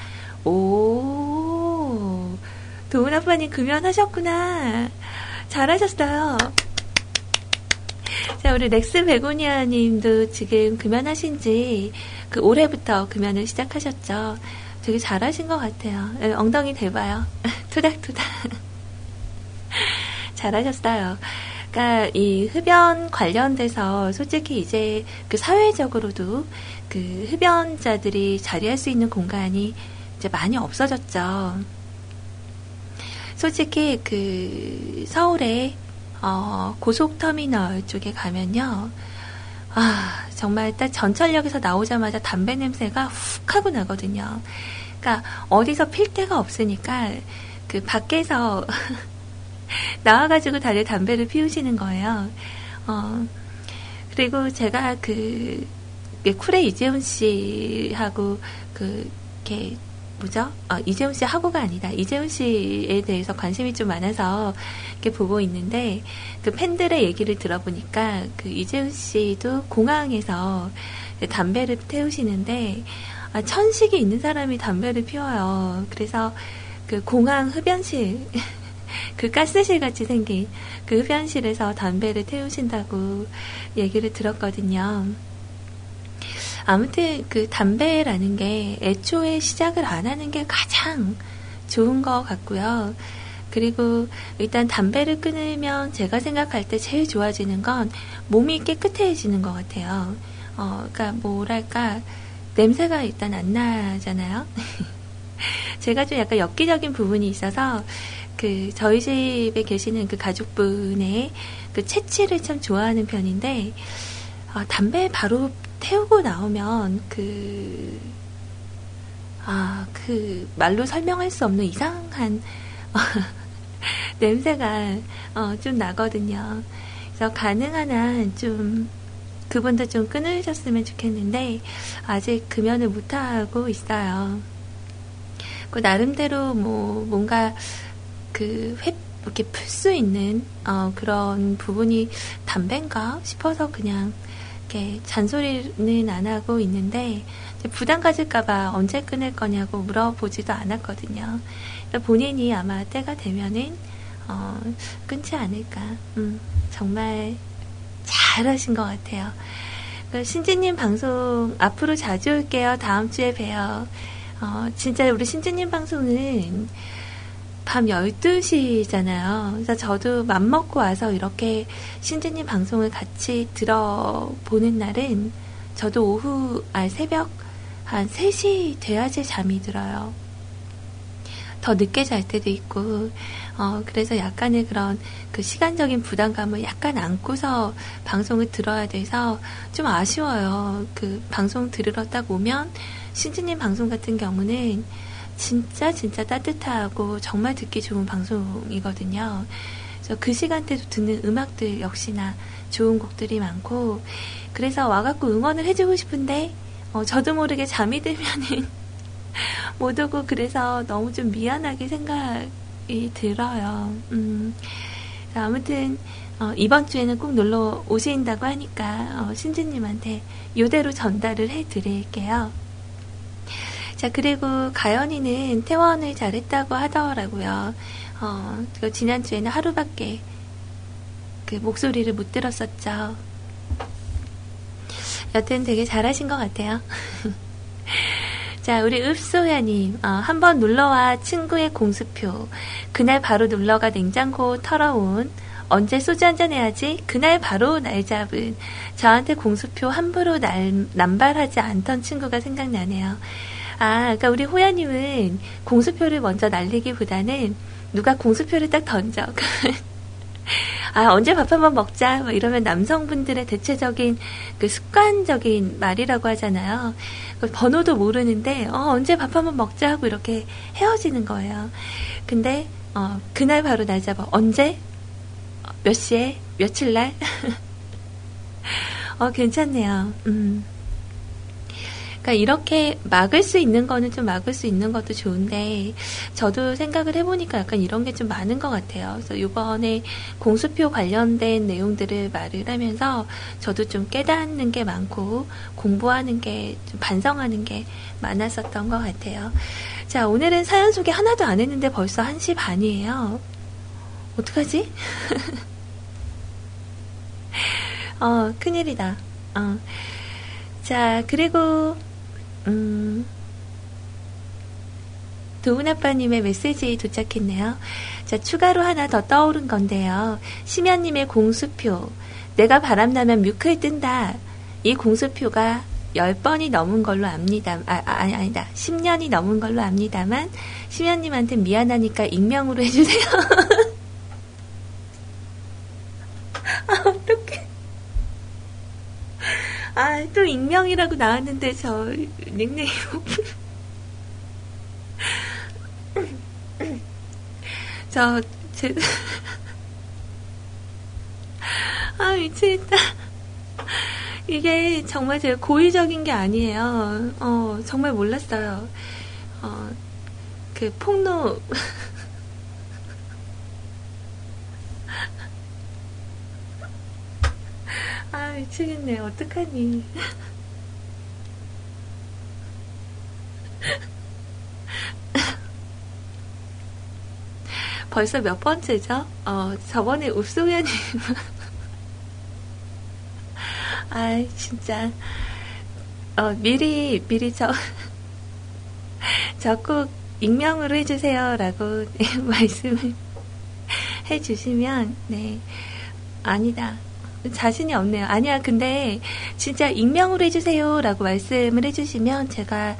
오, 도훈 아빠님 금연하셨구나. 잘하셨어요. 자, 우리 렉스 베고니아 님도 지금 금연하신 지 그 올해부터 금연을 시작하셨죠. 되게 잘하신 것 같아요. 예, 엉덩이 대봐요. <laughs> 투닥투닥. <laughs> 잘하셨어요. 그러니까 이 흡연 관련돼서 솔직히 이제 그 사회적으로도 그 흡연자들이 자리할 수 있는 공간이 이제 많이 없어졌죠. 솔직히 그 서울에 어, 고속터미널 쪽에 가면요. 아, 정말 딱 전철역에서 나오자마자 담배 냄새가 훅 하고 나거든요. 그러니까 어디서 필 데가 없으니까 그 밖에서 <laughs> 나와가지고 다들 담배를 피우시는 거예요. 어, 그리고 제가 그, 쿨의 이재훈 씨하고 그, 이렇게 뭐죠? 어, 이재훈 씨 하고가 아니다. 이재훈 씨에 대해서 관심이 좀 많아서 이렇게 보고 있는데 그 팬들의 얘기를 들어보니까 그 이재훈 씨도 공항에서 담배를 태우시는데 아, 천식이 있는 사람이 담배를 피워요. 그래서 그 공항 흡연실 <laughs> 그 가스실 같이 생긴 그 흡연실에서 담배를 태우신다고 얘기를 들었거든요. 아무튼 그 담배라는 게 애초에 시작을 안 하는 게 가장 좋은 것 같고요. 그리고 일단 담배를 끊으면 제가 생각할 때 제일 좋아지는 건 몸이 깨끗해지는 것 같아요. 어, 그러니까 뭐랄까 냄새가 일단 안 나잖아요. <laughs> 제가 좀 약간 엽기적인 부분이 있어서 그 저희 집에 계시는 그 가족분의 그 채취를 참 좋아하는 편인데 어, 담배 바로 태우고 나오면 그, 아, 그, 말로 설명할 수 없는 이상한, 어, <laughs> 냄새가, 어, 좀 나거든요. 그래서 가능한 한 좀, 그분도 좀 끊으셨으면 좋겠는데, 아직 금연을 못하고 있어요. 그, 나름대로 뭐, 뭔가, 그, 회, 이렇게 풀 수 있는, 어, 그런 부분이 담배인가 싶어서 그냥, 이렇게 잔소리는 안 하고 있는데 부담 가질까봐 언제 끊을 거냐고 물어보지도 않았거든요. 본인이 아마 때가 되면은 어, 끊지 않을까. 음, 정말 잘하신 것 같아요. 그 신지님 방송 앞으로 자주 올게요. 다음 주에 봬요. 어, 진짜 우리 신지님 방송은 밤 12시잖아요. 그래서 저도 맘먹고 와서 이렇게 신지님 방송을 같이 들어보는 날은 저도 오후, 아, 새벽 한 3시 돼야지 잠이 들어요. 더 늦게 잘 때도 있고, 어, 그래서 약간의 그런 그 시간적인 부담감을 약간 안고서 방송을 들어야 돼서 좀 아쉬워요. 그 방송 들으러 딱 오면, 신지님 방송 같은 경우는 진짜 진짜 따뜻하고 정말 듣기 좋은 방송이거든요. 그래서 그 시간대도 듣는 음악들 역시나 좋은 곡들이 많고, 그래서 와갖고 응원을 해주고 싶은데, 어, 저도 모르게 잠이 들면은 <laughs> 못 오고 그래서 너무 좀 미안하게 생각이 들어요. 음, 아무튼 어, 이번 주에는 꼭 놀러 오신다고 하니까 어, 신지님한테 이대로 전달을 해드릴게요. 자 그리고 가연이는 퇴원을 잘했다고 하더라고요. 어, 지난 주에는 하루밖에 그 목소리를 못 들었었죠. 여튼 되게 잘하신 것 같아요. <laughs> 자, 우리 읍소야님, 어, 한번 놀러와 친구의 공수표. 그날 바로 놀러가 냉장고 털어온. 언제 소주 한잔 해야지? 그날 바로 날 잡은. 저한테 공수표 함부로 날, 남발하지 않던 친구가 생각나네요. 아, 그러니까 우리 호야님은 공수표를 먼저 날리기보다는 누가 공수표를 딱 던져. <laughs> 아, 언제 밥 한번 먹자. 뭐 이러면 남성분들의 대체적인 그 습관적인 말이라고 하잖아요. 그 번호도 모르는데, 어, 언제 밥 한번 먹자 하고 이렇게 헤어지는 거예요. 근데, 어, 그날 바로 날 잡아. 언제? 몇 시에? 며칠 날? <laughs> 어, 괜찮네요. 음. 그러니까 이렇게 막을 수 있는 거는 좀 막을 수 있는 것도 좋은데 저도 생각을 해보니까 약간 이런 게 좀 많은 것 같아요. 그래서 이번에 공수표 관련된 내용들을 말을 하면서 저도 좀 깨닫는 게 많고 공부하는 게 좀 반성하는 게 많았었던 것 같아요. 자 오늘은 사연 소개 하나도 안 했는데 벌써 1시 반이에요. 어떡하지? <laughs> 어, 큰일이다. 어. 자, 그리고 음, 도훈 아빠님의 메시지 도착했네요. 자, 추가로 하나 더 떠오른 건데요. 심연님의 공수표. 내가 바람나면 뮤클 뜬다. 이 공수표가 10번이 넘은 걸로 압니다. 아, 아, 아니, 아니다. 10년이 넘은 걸로 압니다만, 심연님한테 미안하니까 익명으로 해주세요. <laughs> 아, 어떡해. 아, 또 익명이라고 나왔는데, 저, 닉네임. 저, 제, 아, 미치겠다. 이게 정말 제가 고의적인 게 아니에요. 어, 정말 몰랐어요. 어, 그 폭로, 아, 미치겠네. 어떡하니. 벌써 몇 번째죠? 어, 저번에 읍소연님. 아, 진짜. 어, 미리, 미리 저, 적극 익명으로 해주세요. 라고 네, <laughs> 말씀을 해주시면, 네. 아니다. 자신이 없네요. 아니야, 근데 진짜 익명으로 해주세요라고 말씀을 해주시면 제가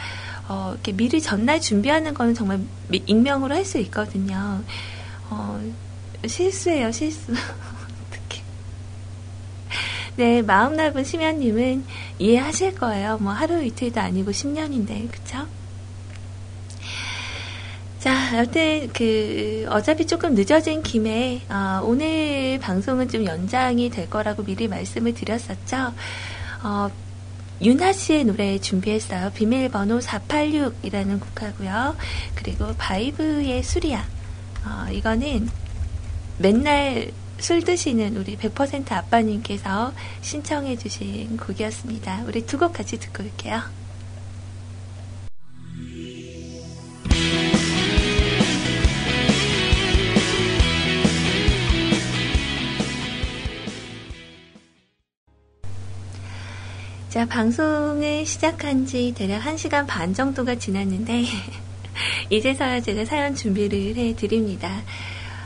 어, 이렇게 미리 전날 준비하는 거는 정말 미, 익명으로 할 수 있거든요. 어, 실수예요, 실수. <laughs> 어떻게? 네, 마음 넓은 심연님은 이해하실 거예요. 뭐 하루 이틀도 아니고 10년인데, 그쵸? 자, 여튼 그 어차피 조금 늦어진 김에 어, 오늘 방송은 좀 연장이 될 거라고 미리 말씀을 드렸었죠. 어, 윤하 씨의 노래 준비했어요. 비밀번호 486이라는 곡하고요. 그리고 바이브의 수리야. 어, 이거는 맨날 술 드시는 우리 100% 아빠님께서 신청해 주신 곡이었습니다. 우리 두 곡 같이 듣고 올게요. 자, 방송을 시작한 지 대략 1시간 반 정도가 지났는데, <laughs> 이제서야 제가 사연 준비를 해드립니다.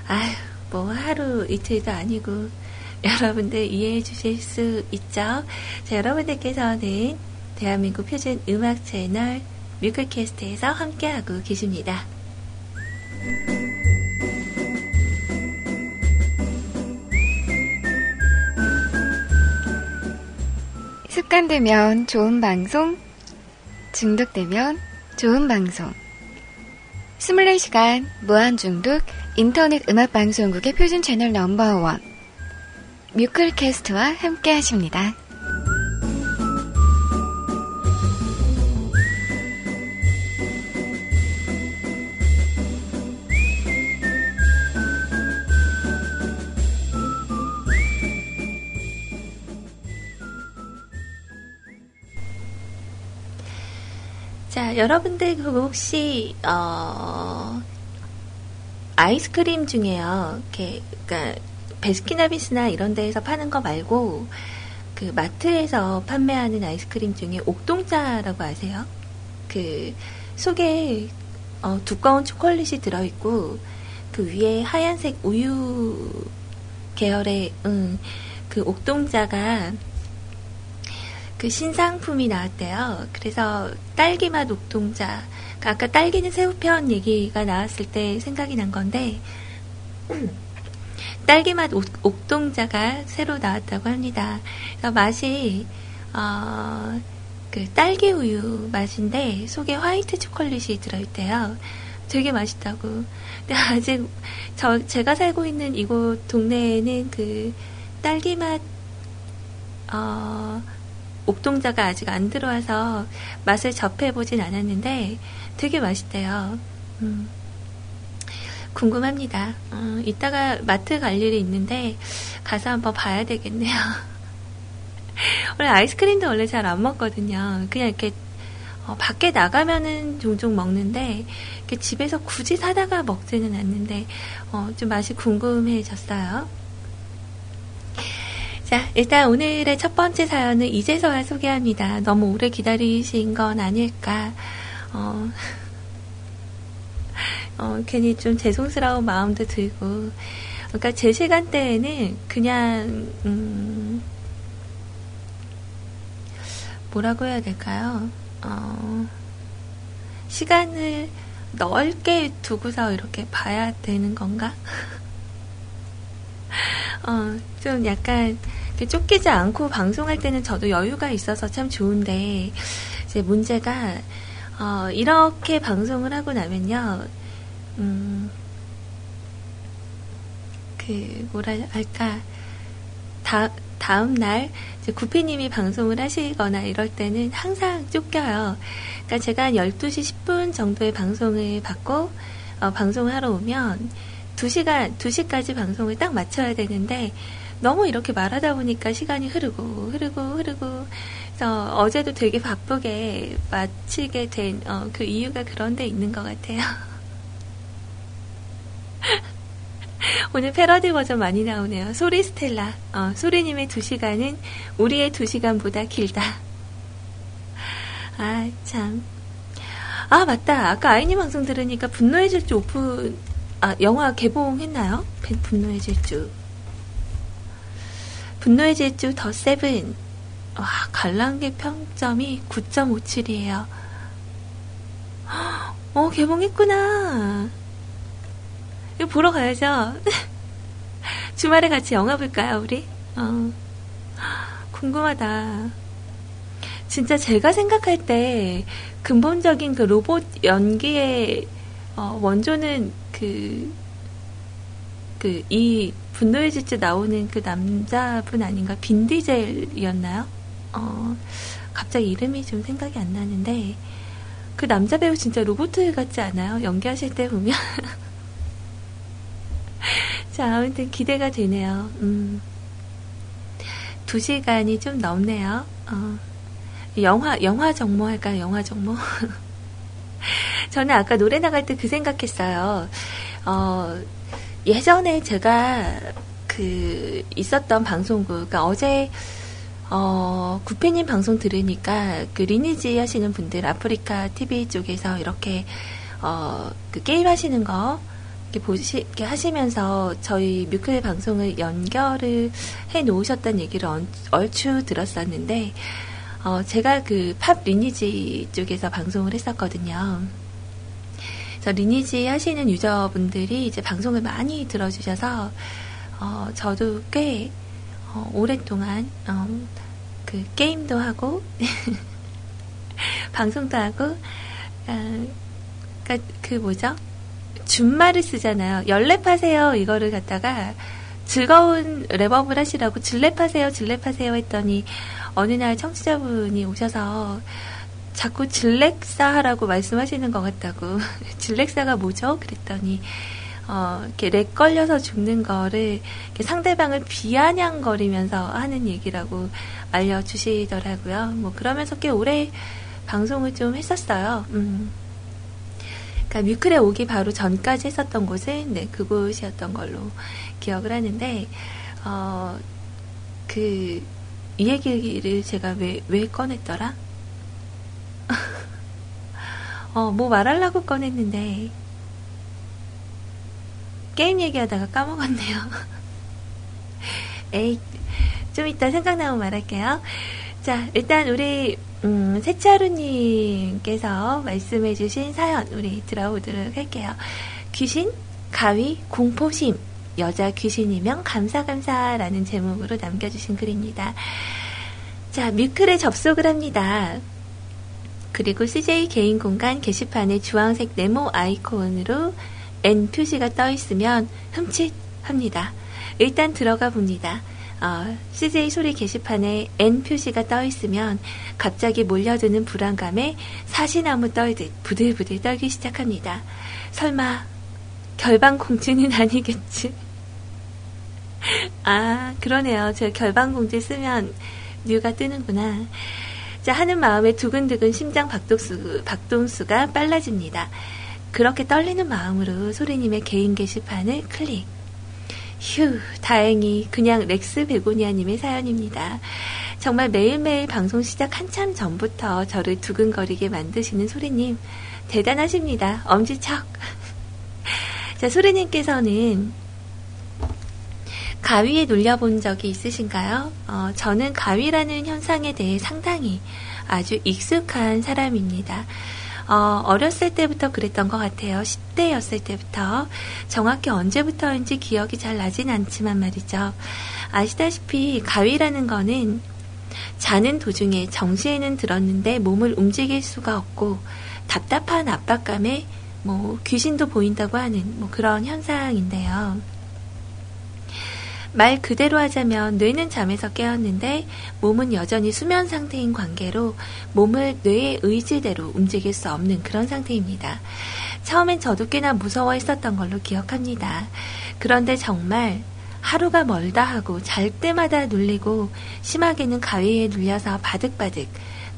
아휴, 뭐 하루 이틀도 아니고, 여러분들 이해해 주실 수 있죠? 자, 여러분들께서는 대한민국 표준 음악 채널 뮤클캐스트에서 함께하고 계십니다. 습관되면 좋은 방송, 중독되면 좋은 방송. 24시간 무한중독 인터넷 음악방송국의 표준 채널 넘버원 뮤클캐스트와 함께 하십니다. 여러분들 그 혹시 어 아이스크림 중에요. 이렇게 그러니까 베스킨라빈스나 이런 데에서 파는 거 말고 그 마트에서 판매하는 아이스크림 중에 옥동자라고 아세요? 그 속에 어, 두꺼운 초콜릿이 들어있고 그 위에 하얀색 우유 계열의 음, 그 옥동자가 그 신상품이 나왔대요. 그래서 딸기맛 옥동자. 그러니까 아까 딸기는 새우편 얘기가 나왔을 때 생각이 난 건데, <clears throat> 딸기맛 옥, 동자가 새로 나왔다고 합니다. 그래서 맛이, 어, 그 딸기 우유 맛인데 속에 화이트 초콜릿이 들어있대요. 되게 맛있다고. 근데 <laughs> 아직 저 제가 살고 있는 이곳 동네에는 그 딸기 맛 어, 옥동자가 아직 안 들어와서 맛을 접해보진 않았는데 되게 맛있대요. 음, 궁금합니다. 어, 이따가 마트 갈 일이 있는데 가서 한번 봐야 되겠네요. <laughs> 원래 아이스크림도 원래 잘 안 먹거든요. 그냥 이렇게 어, 밖에 나가면은 종종 먹는데 집에서 굳이 사다가 먹지는 않는데 어, 좀 맛이 궁금해졌어요. 자, 일단 오늘의 첫 번째 사연은 이제서야 소개합니다. 너무 오래 기다리신 건 아닐까. 어, <laughs> 어, 괜히 좀 죄송스러운 마음도 들고. 그러니까 제 시간대에는 그냥, 음, 뭐라고 해야 될까요? 어, 시간을 넓게 두고서 이렇게 봐야 되는 건가? <laughs> 어, 좀 약간 쫓기지 않고 방송할 때는 저도 여유가 있어서 참 좋은데 이제 문제가 어, 이렇게 방송을 하고 나면요, 음, 그 뭐라 할까 다 다음 날 이제 구피님이 방송을 하시거나 이럴 때는 항상 쫓겨요. 그러니까 제가 한 12시 10분 정도의 방송을 받고 어, 방송을 하러 오면 2시간, 2시까지 방송을 딱 맞춰야 되는데, 너무 이렇게 말하다 보니까 시간이 흐르고, 흐르고, 흐르고, 그래서 어제도 되게 바쁘게 마치게 된, 어, 그 이유가 그런 데 있는 것 같아요. <laughs> 오늘 패러디 버전 많이 나오네요. 소리 스텔라. 어, 소리님의 2시간은 우리의 2시간보다 길다. 아, 참. 아, 맞다. 아까 아이님 방송 들으니까 분노의 질주 오픈 아, 영화 개봉했나요? 분노의 질주. 분노의 질주 The Seven. 와, 관람객 평점이 9.57이에요. 어, 개봉했구나. 이거 보러 가야죠. <laughs> 주말에 같이 영화 볼까요, 우리? 어, 궁금하다. 진짜 제가 생각할 때 근본적인 그 로봇 연기의 어, 원조는 그, 그, 이 분노의 질주 나오는 그 남자분 아닌가? 빈디젤이었나요? 어, 갑자기 이름이 좀 생각이 안 나는데, 그 남자 배우 진짜 로봇 같지 않아요? 연기하실 때 보면. <laughs> 자, 아무튼 기대가 되네요. 음. 두 시간이 좀 넘네요. 어. 영화, 영화 정모 할까요? 영화 정모? <laughs> 저는 아까 노래 나갈 때 그 생각했어요. 어, 예전에 제가 그 있었던 방송국, 그러니까 어제 어, 구피님 방송 들으니까 그 리니지 하시는 분들 아프리카 TV 쪽에서 이렇게 어, 그 게임 하시는 거 이렇게 보시 이렇게 하시면서 저희 뮤클 방송을 연결을 해 놓으셨다는 얘기를 얼추 들었었는데 어, 제가 그 팝 리니지 쪽에서 방송을 했었거든요. 그래서 리니지 하시는 유저분들이 이제 방송을 많이 들어주셔서 어, 저도 꽤 어, 오랫동안 어, 그 게임도 하고 <laughs> 방송도 하고 어, 그러니까 그 뭐죠? 준말을 쓰잖아요. 열랩하세요 이거를 갖다가 즐거운 랩업을 하시라고 질랩하세요 질랩하세요 했더니 어느 날 청취자분이 오셔서 자꾸 질렉사 하라고 말씀하시는 것 같다고 <laughs> 질렉사가 뭐죠? 그랬더니 어, 이렇게 렉 걸려서 죽는 거를 상대방을 비아냥거리면서 하는 얘기라고 알려주시더라고요. 뭐 그러면서 꽤 오래 방송을 좀 했었어요. 음. 그러니까 뮤클에 오기 바로 전까지 했었던 곳은 네, 그곳이었던 걸로 기억을 하는데 어, 그, 이 얘기를 제가 왜, 왜 꺼냈더라? <laughs> 어, 뭐 말하려고 꺼냈는데, 게임 얘기하다가 까먹었네요. <laughs> 에이, 좀 이따 생각나면 말할게요. 자, 일단 우리, 음, 세차루님께서 말씀해주신 사연, 우리 들어보도록 할게요. 귀신, 가위, 공포심, 여자 귀신이면 감사감사라는 제목으로 남겨주신 글입니다. 자, 뮤클에 접속을 합니다. 그리고 CJ 개인 공간 게시판에 주황색 네모 아이콘으로 N 표시가 떠 있으면 흠칫 합니다. 일단 들어가 봅니다. 어, CJ 소리 게시판에 N 표시가 떠 있으면 갑자기 몰려드는 불안감에 사시나무 떨듯 부들부들 떨기 시작합니다. 설마 결방 공지는 <laughs> 아니겠지? 아, 그러네요. 저 결방 공지 쓰면 뮤가 뜨는구나. 자, 하는 마음에 두근두근 심장 박동수, 박동수가 빨라집니다. 그렇게 떨리는 마음으로 소리님의 개인 게시판을 클릭. 휴, 다행히 그냥 렉스 베고니아님의 사연입니다. 정말 매일매일 방송 시작 한참 전부터 저를 두근거리게 만드시는 소리님, 대단하십니다. 엄지척. <laughs> 자, 소리님께서는 가위에 눌려본 적이 있으신가요? 어, 저는 가위라는 현상에 대해 상당히 아주 익숙한 사람입니다. 어, 어렸을 때부터 그랬던 것 같아요. 10대였을 때부터. 정확히 언제부터인지 기억이 잘 나진 않지만 말이죠. 아시다시피 가위라는 거는 자는 도중에 정시에는 들었는데 몸을 움직일 수가 없고 답답한 압박감에 뭐 귀신도 보인다고 하는 뭐 그런 현상인데요. 말 그대로 하자면 뇌는 잠에서 깨었는데 몸은 여전히 수면 상태인 관계로 몸을 뇌의 의지대로 움직일 수 없는 그런 상태입니다. 처음엔 저도 꽤나 무서워했었던 걸로 기억합니다. 그런데 정말 하루가 멀다 하고 잘 때마다 눌리고 심하게는 가위에 눌려서 바득바득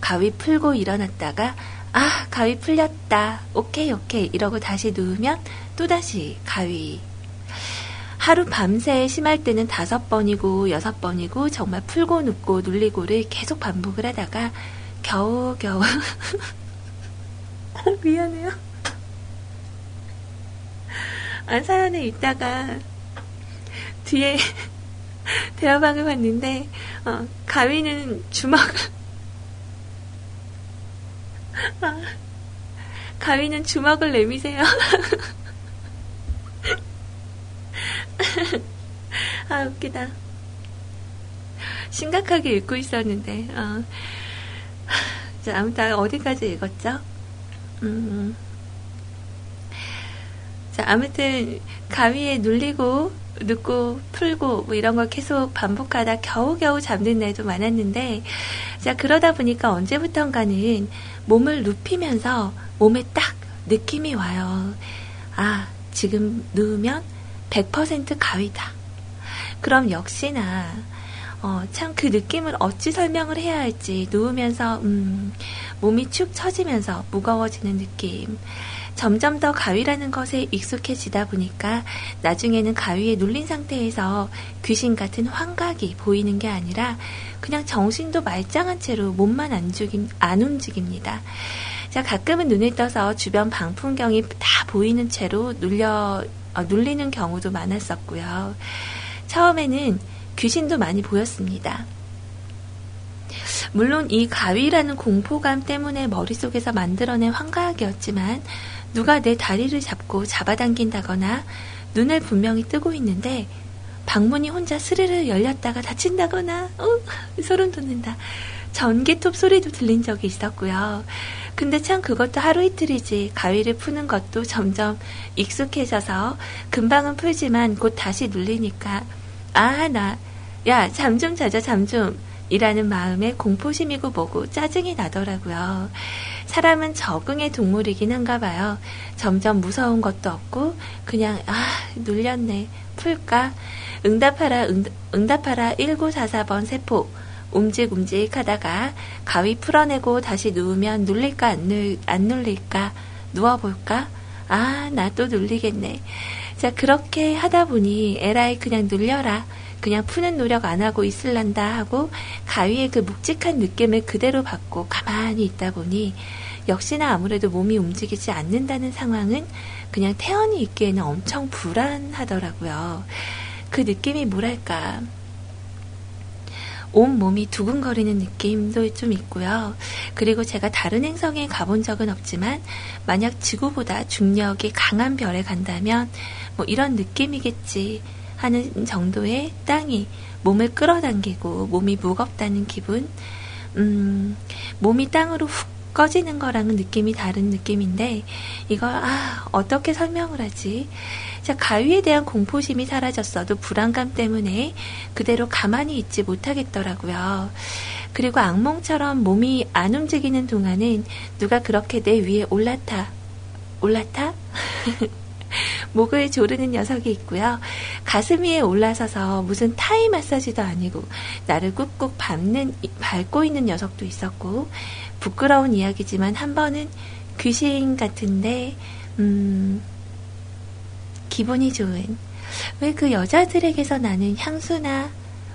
가위 풀고 일어났다가 아 가위 풀렸다 오케이 오케이 이러고 다시 누우면 또다시 가위 하루 밤새 심할 때는 다섯 번이고 여섯 번이고 정말 풀고 눕고 눌리고를 계속 반복을 하다가 겨우겨우 <laughs> 미안해요. 아, 사연에 있다가 뒤에 <laughs> 대화방을 봤는데 어, 가위는 주먹을 아, 가위는 주먹을 내미세요. <laughs> <laughs> 아, 웃기다. 심각하게 읽고 있었는데, 어. <sighs> 자, 아무튼 어디까지 읽었죠? 음. 자, 아무튼 가위에 눌리고 눕고 풀고 뭐 이런 걸 계속 반복하다 겨우겨우 잠든 날도 많았는데 자 그러다 보니까 언제부턴가는 몸을 눕히면서 몸에 딱 느낌이 와요. 아 지금 누우면 100% 가위다. 그럼 역시나 어, 참 그 느낌을 어찌 설명을 해야 할지 누우면서 음, 몸이 축 처지면서 무거워지는 느낌. 점점 더 가위라는 것에 익숙해지다 보니까 나중에는 가위에 눌린 상태에서 귀신 같은 환각이 보이는 게 아니라 그냥 정신도 말짱한 채로 몸만 안, 죽임, 안 움직입니다. 자, 가끔은 눈을 떠서 주변 방풍경이 다 보이는 채로 눌려, 어, 눌리는 경우도 많았었고요. 처음에는 귀신도 많이 보였습니다. 물론 이 가위라는 공포감 때문에 머릿속에서 만들어낸 환각이었지만 누가 내 다리를 잡고 잡아당긴다거나 눈을 분명히 뜨고 있는데 방문이 혼자 스르르 열렸다가 닫힌다거나 어, 소름 돋는다. 전기톱 소리도 들린 적이 있었고요. 근데 참 그것도 하루 이틀이지. 가위를 푸는 것도 점점 익숙해져서 금방은 풀지만 곧 다시 눌리니까 아 나. 야 잠 좀 자자 잠 좀. 이라는 마음에 공포심이고 뭐고 짜증이 나더라고요. 사람은 적응의 동물이긴 한가 봐요. 점점 무서운 것도 없고 그냥 아 눌렸네. 풀까? 응답하라 응, 응답하라. 1944번 세포 움직움직 하다가 가위 풀어내고 다시 누우면 눌릴까 안, 눌, 안 눌릴까 누워볼까 아 나 또 눌리겠네 자 그렇게 하다 보니 에라이 그냥 눌려라 그냥 푸는 노력 안 하고 있을란다 하고 가위의 그 묵직한 느낌을 그대로 받고 가만히 있다 보니 역시나 아무래도 몸이 움직이지 않는다는 상황은 그냥 태연히 있기에는 엄청 불안하더라고요. 그 느낌이 뭐랄까. 온 몸이 두근거리는 느낌도 좀 있고요. 그리고 제가 다른 행성에 가본 적은 없지만 만약 지구보다 중력이 강한 별에 간다면 뭐 이런 느낌이겠지 하는 정도의 땅이 몸을 끌어당기고 몸이 무겁다는 기분, 음, 몸이 땅으로 훅 꺼지는 거랑은 느낌이 다른 느낌인데, 이걸, 아, 어떻게 설명을 하지? 자, 가위에 대한 공포심이 사라졌어도 불안감 때문에 그대로 가만히 있지 못하겠더라고요. 그리고 악몽처럼 몸이 안 움직이는 동안은 누가 그렇게 내 위에 올라타, 올라타? <laughs> 목을 조르는 녀석이 있고요. 가슴 위에 올라서서 무슨 타이 마사지도 아니고 나를 꾹꾹 밟는, 밟고 있는 녀석도 있었고 부끄러운 이야기지만 한 번은 귀신 같은데 음, 기분이 좋은 왜 그 여자들에게서 나는 향수나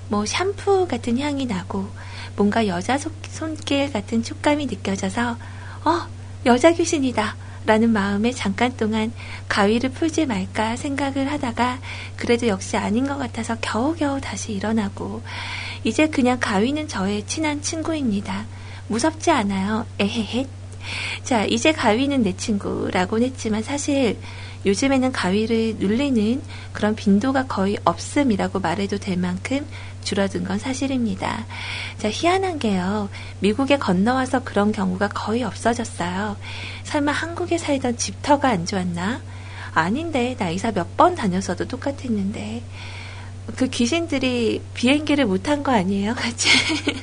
뭐 샴푸 같은 향이 나고 뭔가 여자 손길 같은 촉감이 느껴져서 어 여자 귀신이다 라는 마음에 잠깐 동안 가위를 풀지 말까 생각을 하다가 그래도 역시 아닌 것 같아서 겨우겨우 다시 일어나고 이제 그냥 가위는 저의 친한 친구입니다. 무섭지 않아요. 에헤헷. 자, 이제 가위는 내 친구라고는 했지만 사실 요즘에는 가위를 눌리는 그런 빈도가 거의 없음이라고 말해도 될 만큼 줄어든 건 사실입니다. 자, 희한한 게요. 미국에 건너와서 그런 경우가 거의 없어졌어요. 설마 한국에 살던 집터가 안 좋았나? 아닌데, 나 이사 몇 번 다녔어도 똑같았는데. 그 귀신들이 비행기를 못한거 아니에요? 같이. <laughs>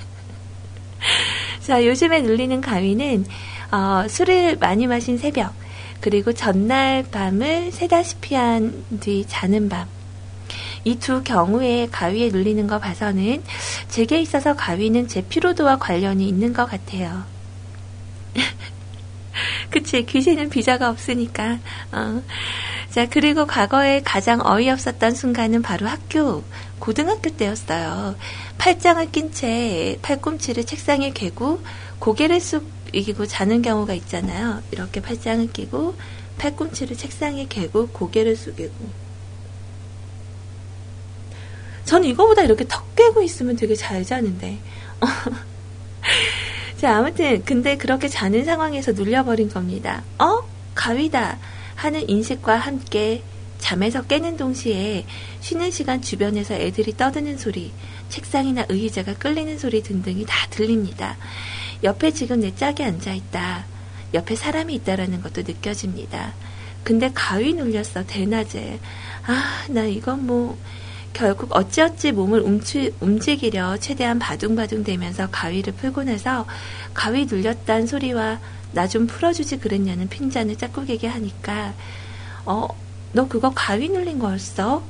자, 요즘에 눌리는 가위는, 어, 술을 많이 마신 새벽, 그리고 전날 밤을 새다시피 한 뒤 자는 밤. 이 두 경우에 가위에 눌리는 거 봐서는 제게 있어서 가위는 제 피로도와 관련이 있는 것 같아요. <laughs> 그치, 귀신은 비자가 없으니까. 어. 자, 그리고 과거에 가장 어이없었던 순간은 바로 학교, 고등학교 때였어요. 팔짱을 낀 채 팔꿈치를 책상에 개고 고개를 쑥 이기고 자는 경우가 있잖아요. 이렇게 팔짱을 끼고 팔꿈치를 책상에 개고 고개를 숙이고. 저는 이거보다 이렇게 턱 깨고 있으면 되게 잘 자는데. <laughs> 자, 아무튼, 근데 그렇게 자는 상황에서 눌려버린 겁니다. 어? 가위다! 하는 인식과 함께 잠에서 깨는 동시에 쉬는 시간 주변에서 애들이 떠드는 소리, 책상이나 의자가 끌리는 소리 등등이 다 들립니다. 옆에 지금 내 짝이 앉아있다. 옆에 사람이 있다라는 것도 느껴집니다. 근데 가위 눌렸어, 대낮에. 아, 나 이건 뭐, 결국 어찌어찌 몸을 움치, 움직이려 최대한 바둥바둥 대면서 가위를 풀고 나서 가위 눌렸단 소리와 나 좀 풀어주지 그랬냐는 핀잔을 짝꿍에게 하니까 어, 너 그거 가위 눌린 거였어?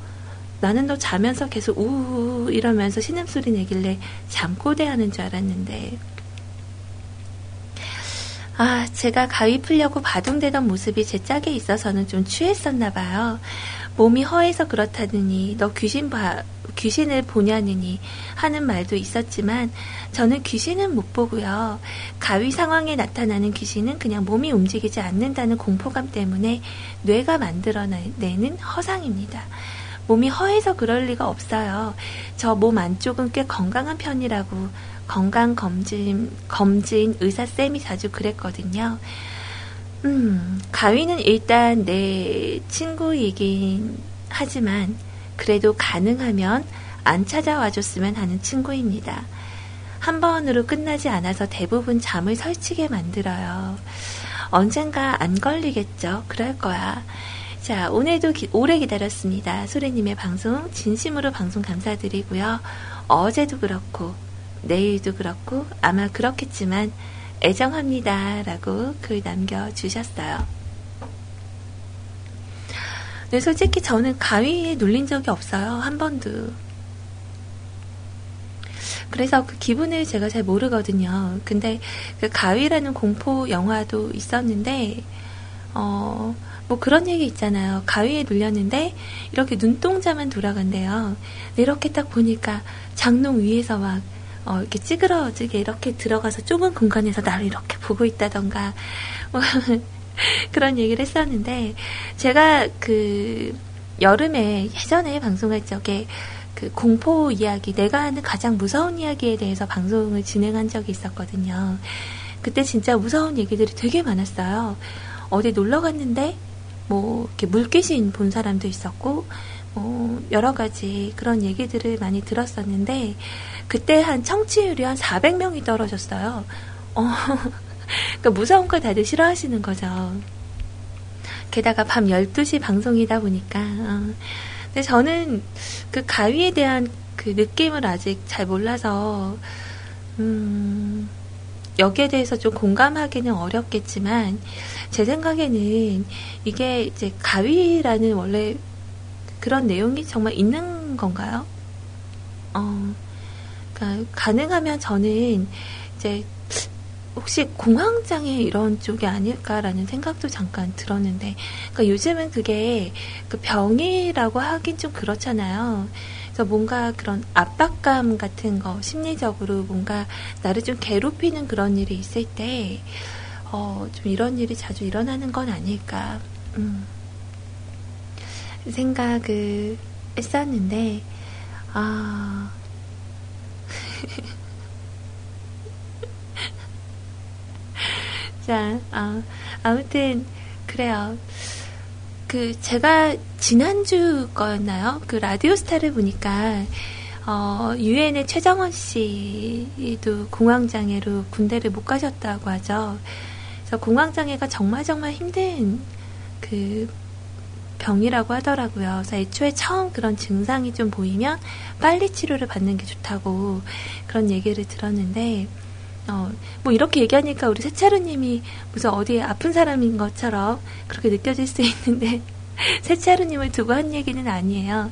나는 너 자면서 계속 우우 이러면서 신음소리 내길래 잠꼬대 하는 줄 알았는데 아, 제가 가위 풀려고 바둥대던 모습이 제 짝에 있어서는 좀 취했었나 봐요. 몸이 허해서 그렇다느니 너 귀신 봐 귀신을 보냐느니 하는 말도 있었지만 저는 귀신은 못 보고요. 가위 상황에 나타나는 귀신은 그냥 몸이 움직이지 않는다는 공포감 때문에 뇌가 만들어내는 허상입니다. 몸이 허해서 그럴 리가 없어요. 저 몸 안쪽은 꽤 건강한 편이라고 건강 검진 검진 의사 쌤이 자주 그랬거든요. 음, 가위는 일단 내 친구이긴 하지만 그래도 가능하면 안 찾아와 줬으면 하는 친구입니다. 한 번으로 끝나지 않아서 대부분 잠을 설치게 만들어요. 언젠가 안 걸리겠죠. 그럴 거야. 자, 오늘도 기, 오래 기다렸습니다. 소래님의 방송, 진심으로 방송 감사드리고요. 어제도 그렇고, 내일도 그렇고, 아마 그렇겠지만, 애정합니다. 라고 글 남겨주셨어요. 네, 솔직히 저는 가위에 눌린 적이 없어요. 한 번도. 그래서 그 기분을 제가 잘 모르거든요. 근데 그 가위라는 공포 영화도 있었는데, 어, 뭐 그런 얘기 있잖아요. 가위에 눌렸는데, 이렇게 눈동자만 돌아간대요. 이렇게 딱 보니까 장롱 위에서 막, 어, 이렇게 찌그러지게 이렇게 들어가서 좁은 공간에서 나를 이렇게 보고 있다던가, 뭐 <laughs> <laughs> 그런 얘기를 했었는데, 제가 그, 여름에 예전에 방송할 적에 그 공포 이야기, 내가 하는 가장 무서운 이야기에 대해서 방송을 진행한 적이 있었거든요. 그때 진짜 무서운 얘기들이 되게 많았어요. 어디 놀러 갔는데, 뭐, 이렇게 물귀신 본 사람도 있었고, 뭐, 여러 가지 그런 얘기들을 많이 들었었는데, 그때 한 청취율이 한 400명이 떨어졌어요. 어, 그러니까 무서운 걸 다들 싫어하시는 거죠. 게다가 밤 12시 방송이다 보니까. 어. 근데 저는 그 가위에 대한 그 느낌을 아직 잘 몰라서, 음, 여기에 대해서 좀 공감하기는 어렵겠지만, 제 생각에는 이게 이제 가위라는 원래 그런 내용이 정말 있는 건가요? 어, 그러니까 가능하면 저는 이제 혹시 공황장애 이런 쪽이 아닐까라는 생각도 잠깐 들었는데, 그러니까 요즘은 그게 그 병이라고 하긴 좀 그렇잖아요. 그래서 뭔가 그런 압박감 같은 거, 심리적으로 뭔가 나를 좀 괴롭히는 그런 일이 있을 때, 어, 좀 이런 일이 자주 일어나는 건 아닐까, 음, 생각을 했었는데, 아, <laughs> 자, 아, 아무튼, 그래요. 그, 제가 지난주 거였나요? 그 라디오 스타를 보니까, 어, 유엔의 최정원 씨도 공황장애로 군대를 못 가셨다고 하죠. 그래서 공황장애가 정말 정말 힘든 그 병이라고 하더라고요. 그래서 애초에 처음 그런 증상이 좀 보이면 빨리 치료를 받는 게 좋다고 그런 얘기를 들었는데, 어, 뭐 이렇게 얘기하니까 우리 세차루님이 무슨 어디에 아픈 사람인 것처럼 그렇게 느껴질 수 <laughs> 있는데 세차루님을 두고 한 얘기는 아니에요.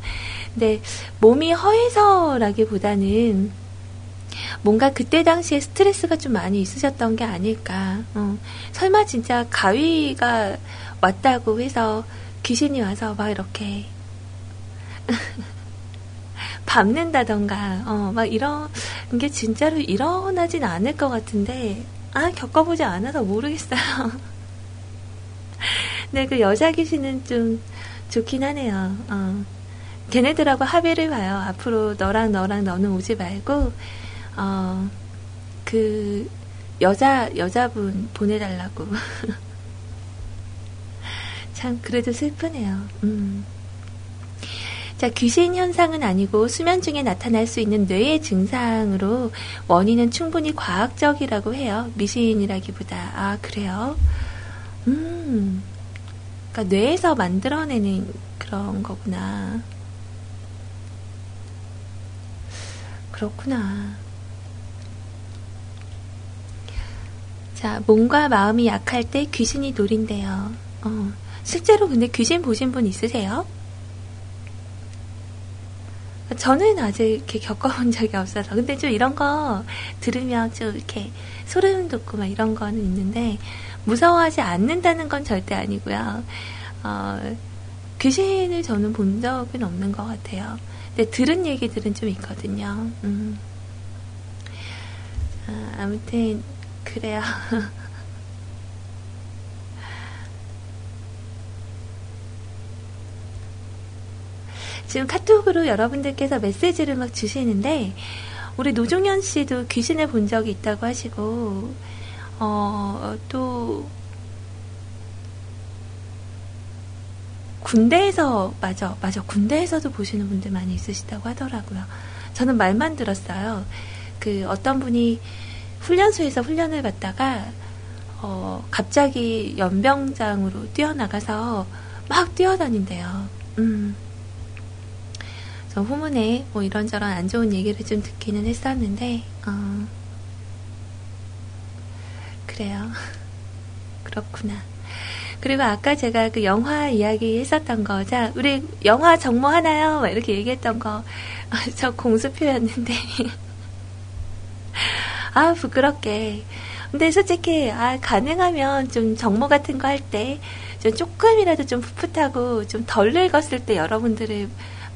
근데 몸이 허해서라기보다는 뭔가 그때 당시에 스트레스가 좀 많이 있으셨던 게 아닐까. 어, 설마 진짜 가위가 왔다고 해서 귀신이 와서 막 이렇게 밟는다던가, 어, 막 이런 게 진짜로 일어나진 않을 것 같은데, 아, 겪어보지 않아서 모르겠어요. 근데 <laughs> 그 여자 귀신은 좀 좋긴 하네요. 어. 걔네들하고 합의를 봐요. 앞으로 너랑 너랑 너는 오지 말고, 어, 그, 여자, 여자분 보내달라고. <laughs> 참, 그래도 슬프네요. 음. 자, 귀신 현상은 아니고 수면 중에 나타날 수 있는 뇌의 증상으로 원인은 충분히 과학적이라고 해요. 미신이라기보다. 아, 그래요? 음. 그러니까 뇌에서 만들어내는 그런 거구나. 그렇구나. 자, 몸과 마음이 약할 때 귀신이 노린대요. 어, 실제로 근데 귀신 보신 분 있으세요? 저는 아직 이렇게 겪어본 <laughs> 적이 없어서. 근데 좀 이런 거 들으면 좀 이렇게 소름 돋고 막 이런 거는 있는데, 무서워하지 않는다는 건 절대 아니고요. 어, 귀신을 저는 본 적은 없는 것 같아요. 근데 들은 얘기들은 좀 있거든요. 음. 아, 아무튼, 그래요. <laughs> 지금 카톡으로 여러분들께서 메시지를 막 주시는데, 우리 노종현 씨도 귀신을 본 적이 있다고 하시고, 어, 또, 군대에서, 맞아, 맞아, 군대에서도 보시는 분들 많이 있으시다고 하더라고요. 저는 말만 들었어요. 그 어떤 분이 훈련소에서 훈련을 받다가, 어, 갑자기 연병장으로 뛰어나가서 막 뛰어다닌대요. 음. 저 후문에 뭐 이런저런 안 좋은 얘기를 좀 듣기는 했었는데, 어, 그래요. <laughs> 그렇구나. 그리고 아까 제가 그 영화 이야기 했었던 거, 자, 우리 영화 정모 하나요? 막 이렇게 얘기했던 거, <laughs> 저 공수표였는데. <laughs> 아, 부끄럽게. 근데 솔직히, 아, 가능하면 좀 정모 같은 거 할 때, 좀 조금이라도 좀 풋풋하고 좀 덜 늙었을 때 여러분들을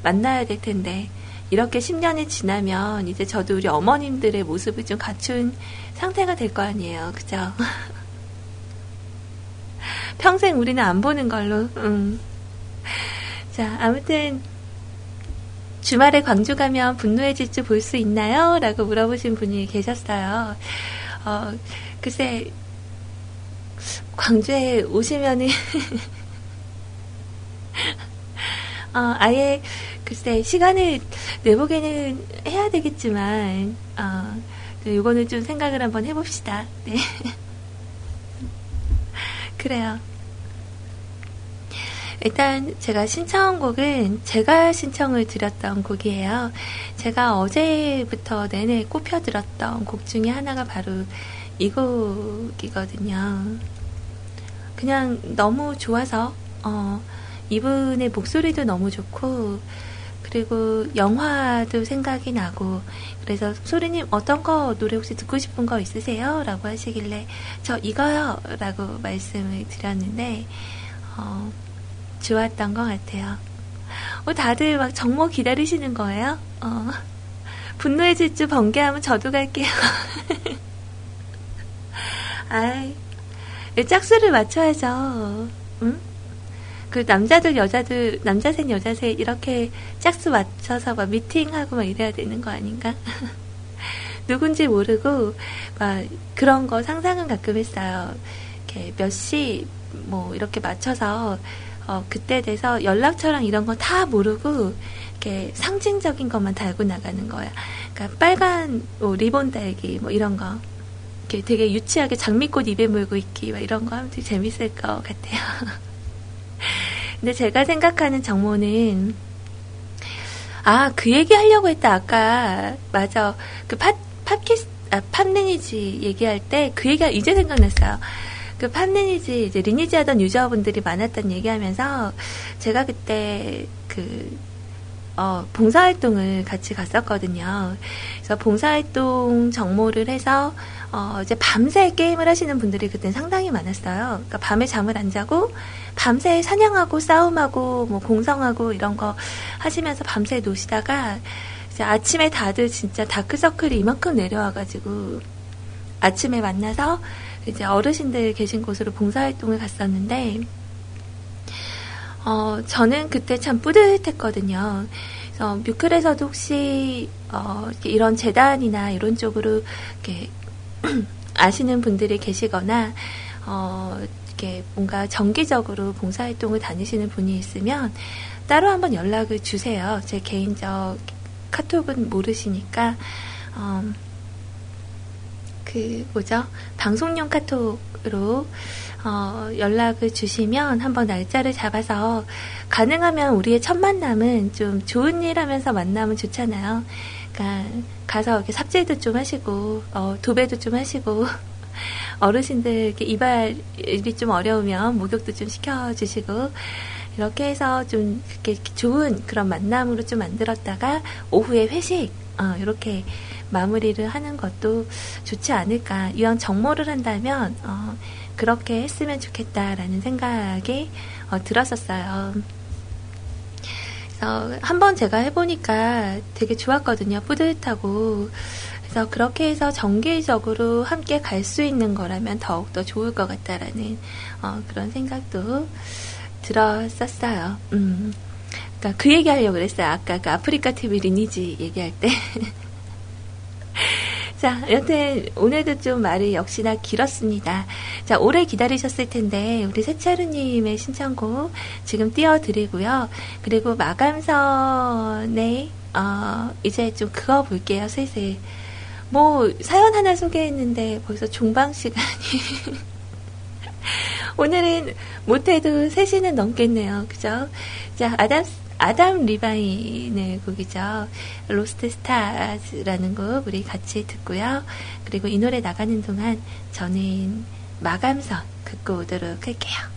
만나야 될 텐데, 이렇게 10년이 지나면 이제 저도 우리 어머님들의 모습을 좀 갖춘 상태가 될 거 아니에요. 그죠? <laughs> 평생 우리는 안 보는 걸로. 음. 자, 아무튼 주말에 광주 가면 분노의 질주 볼 수 있나요? 라고 물어보신 분이 계셨어요. 어, 글쎄, 광주에 오시면은, <laughs> 어, 아예, 글쎄, 시간을 내보기는 해야 되겠지만, 어, 이거는 좀 생각을 한번 해봅시다. 네. <laughs> 그래요. 일단 제가 신청곡은 제가 신청을 드렸던 곡이에요. 제가 어제부터 내내 꼽혀 들었던 곡 중에 하나가 바로 이 곡이거든요. 그냥 너무 좋아서 어, 이분의 목소리도 너무 좋고 그리고 영화도 생각이 나고 그래서 소리님 어떤 거 노래 혹시 듣고 싶은 거 있으세요? 라고 하시길래 저 이거요 라고 말씀을 드렸는데 어, 좋았던 것 같아요. 어, 다들 막 정모 기다리시는 거예요? 어, 분노의 질주 번개하면 저도 갈게요. <laughs> 아이, 짝수를 맞춰야죠. 응? 그 남자들 여자들 남자 셋 여자 셋 이렇게 짝수 맞춰서 막 미팅하고 막 이래야 되는 거 아닌가? <laughs> 누군지 모르고 막 그런 거 상상은 가끔 했어요. 이렇게 몇 시 뭐 이렇게 맞춰서 어 그때 돼서 연락처랑 이런 거다 모르고 이렇게 상징적인 것만 달고 나가는 거야. 그러니까 빨간 뭐 리본 달기 뭐 이런 거. 이렇게 되게 유치하게 장미꽃 입에 물고 있기 막 이런 거 하면 되게 재밌을 것 같아요. <laughs> 근데 제가 생각하는 정모는 아, 그 얘기 하려고 했다, 아까. 맞아. 그 팟, 팟캐스, 아, 팟리니지 얘기할 때 그 얘기가 이제 생각났어요. 그 팟리니지, 이제 리니지 하던 유저분들이 많았던 얘기하면서 제가 그때 그, 어, 봉사활동을 같이 갔었거든요. 그래서 봉사활동 정모를 해서 어, 이제 밤새 게임을 하시는 분들이 그때 상당히 많았어요. 그러니까 밤에 잠을 안 자고 밤새 사냥하고 싸움하고 뭐 공성하고 이런 거 하시면서 밤새 노시다가 이제 아침에 다들 진짜 다크서클이 이만큼 내려와가지고 아침에 만나서 이제 어르신들 계신 곳으로 봉사활동을 갔었는데 어, 저는 그때 참 뿌듯했거든요. 그래서 뮤클에서도 혹시 어, 이런 재단이나 이런 쪽으로 이렇게 아시는 분들이 계시거나 어, 이렇게 뭔가 정기적으로 봉사활동을 다니시는 분이 있으면 따로 한번 연락을 주세요. 제 개인적 카톡은 모르시니까 어, 그 뭐죠 방송용 카톡으로 어, 연락을 주시면 한번 날짜를 잡아서 가능하면 우리의 첫 만남은 좀 좋은 일 하면서 만나면 좋잖아요. 그러니까 가서 이렇게 삽질도 좀 하시고 어, 도배도 좀 하시고 <laughs> 어르신들 이렇게 이발이 좀 어려우면 목욕도 좀 시켜주시고 이렇게 해서 좀 그렇게 좋은 그런 만남으로 좀 만들었다가 오후에 회식 어, 이렇게 마무리를 하는 것도 좋지 않을까. 이왕 정모를 한다면 어, 그렇게 했으면 좋겠다라는 생각이 어, 들었었어요. 그래서 한번 제가 해보니까 되게 좋았거든요. 뿌듯하고. 그래서 그렇게 해서 정기적으로 함께 갈 수 있는 거라면 더욱더 좋을 것 같다라는 어, 그런 생각도 들었었어요. 음. 그러니까 그 얘기 하려고 그랬어요. 아까 그 아프리카 TV 리니지 얘기할 때. <laughs> 자, 여튼 오늘도 좀 말이 역시나 길었습니다. 자, 오래 기다리셨을 텐데 우리 세차루님의 신청곡 지금 띄워드리고요. 그리고 마감선에 어, 이제 좀 그어 볼게요. 슬슬. 뭐 사연 하나 소개했는데 벌써 종방 시간이 <laughs> 오늘은 못해도 3시는 넘겠네요. 그죠? 자, 아담, 아담 리바인의 곡이죠. Lost Stars라는 곡 우리 같이 듣고요. 그리고 이 노래 나가는 동안 저는 마감선 듣고 오도록 할게요.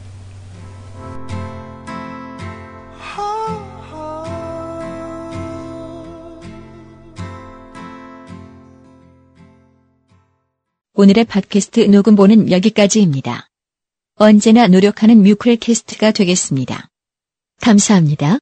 오늘의 팟캐스트 녹음본은 여기까지입니다. 언제나 노력하는 뮤클캐스트가 되겠습니다. 감사합니다.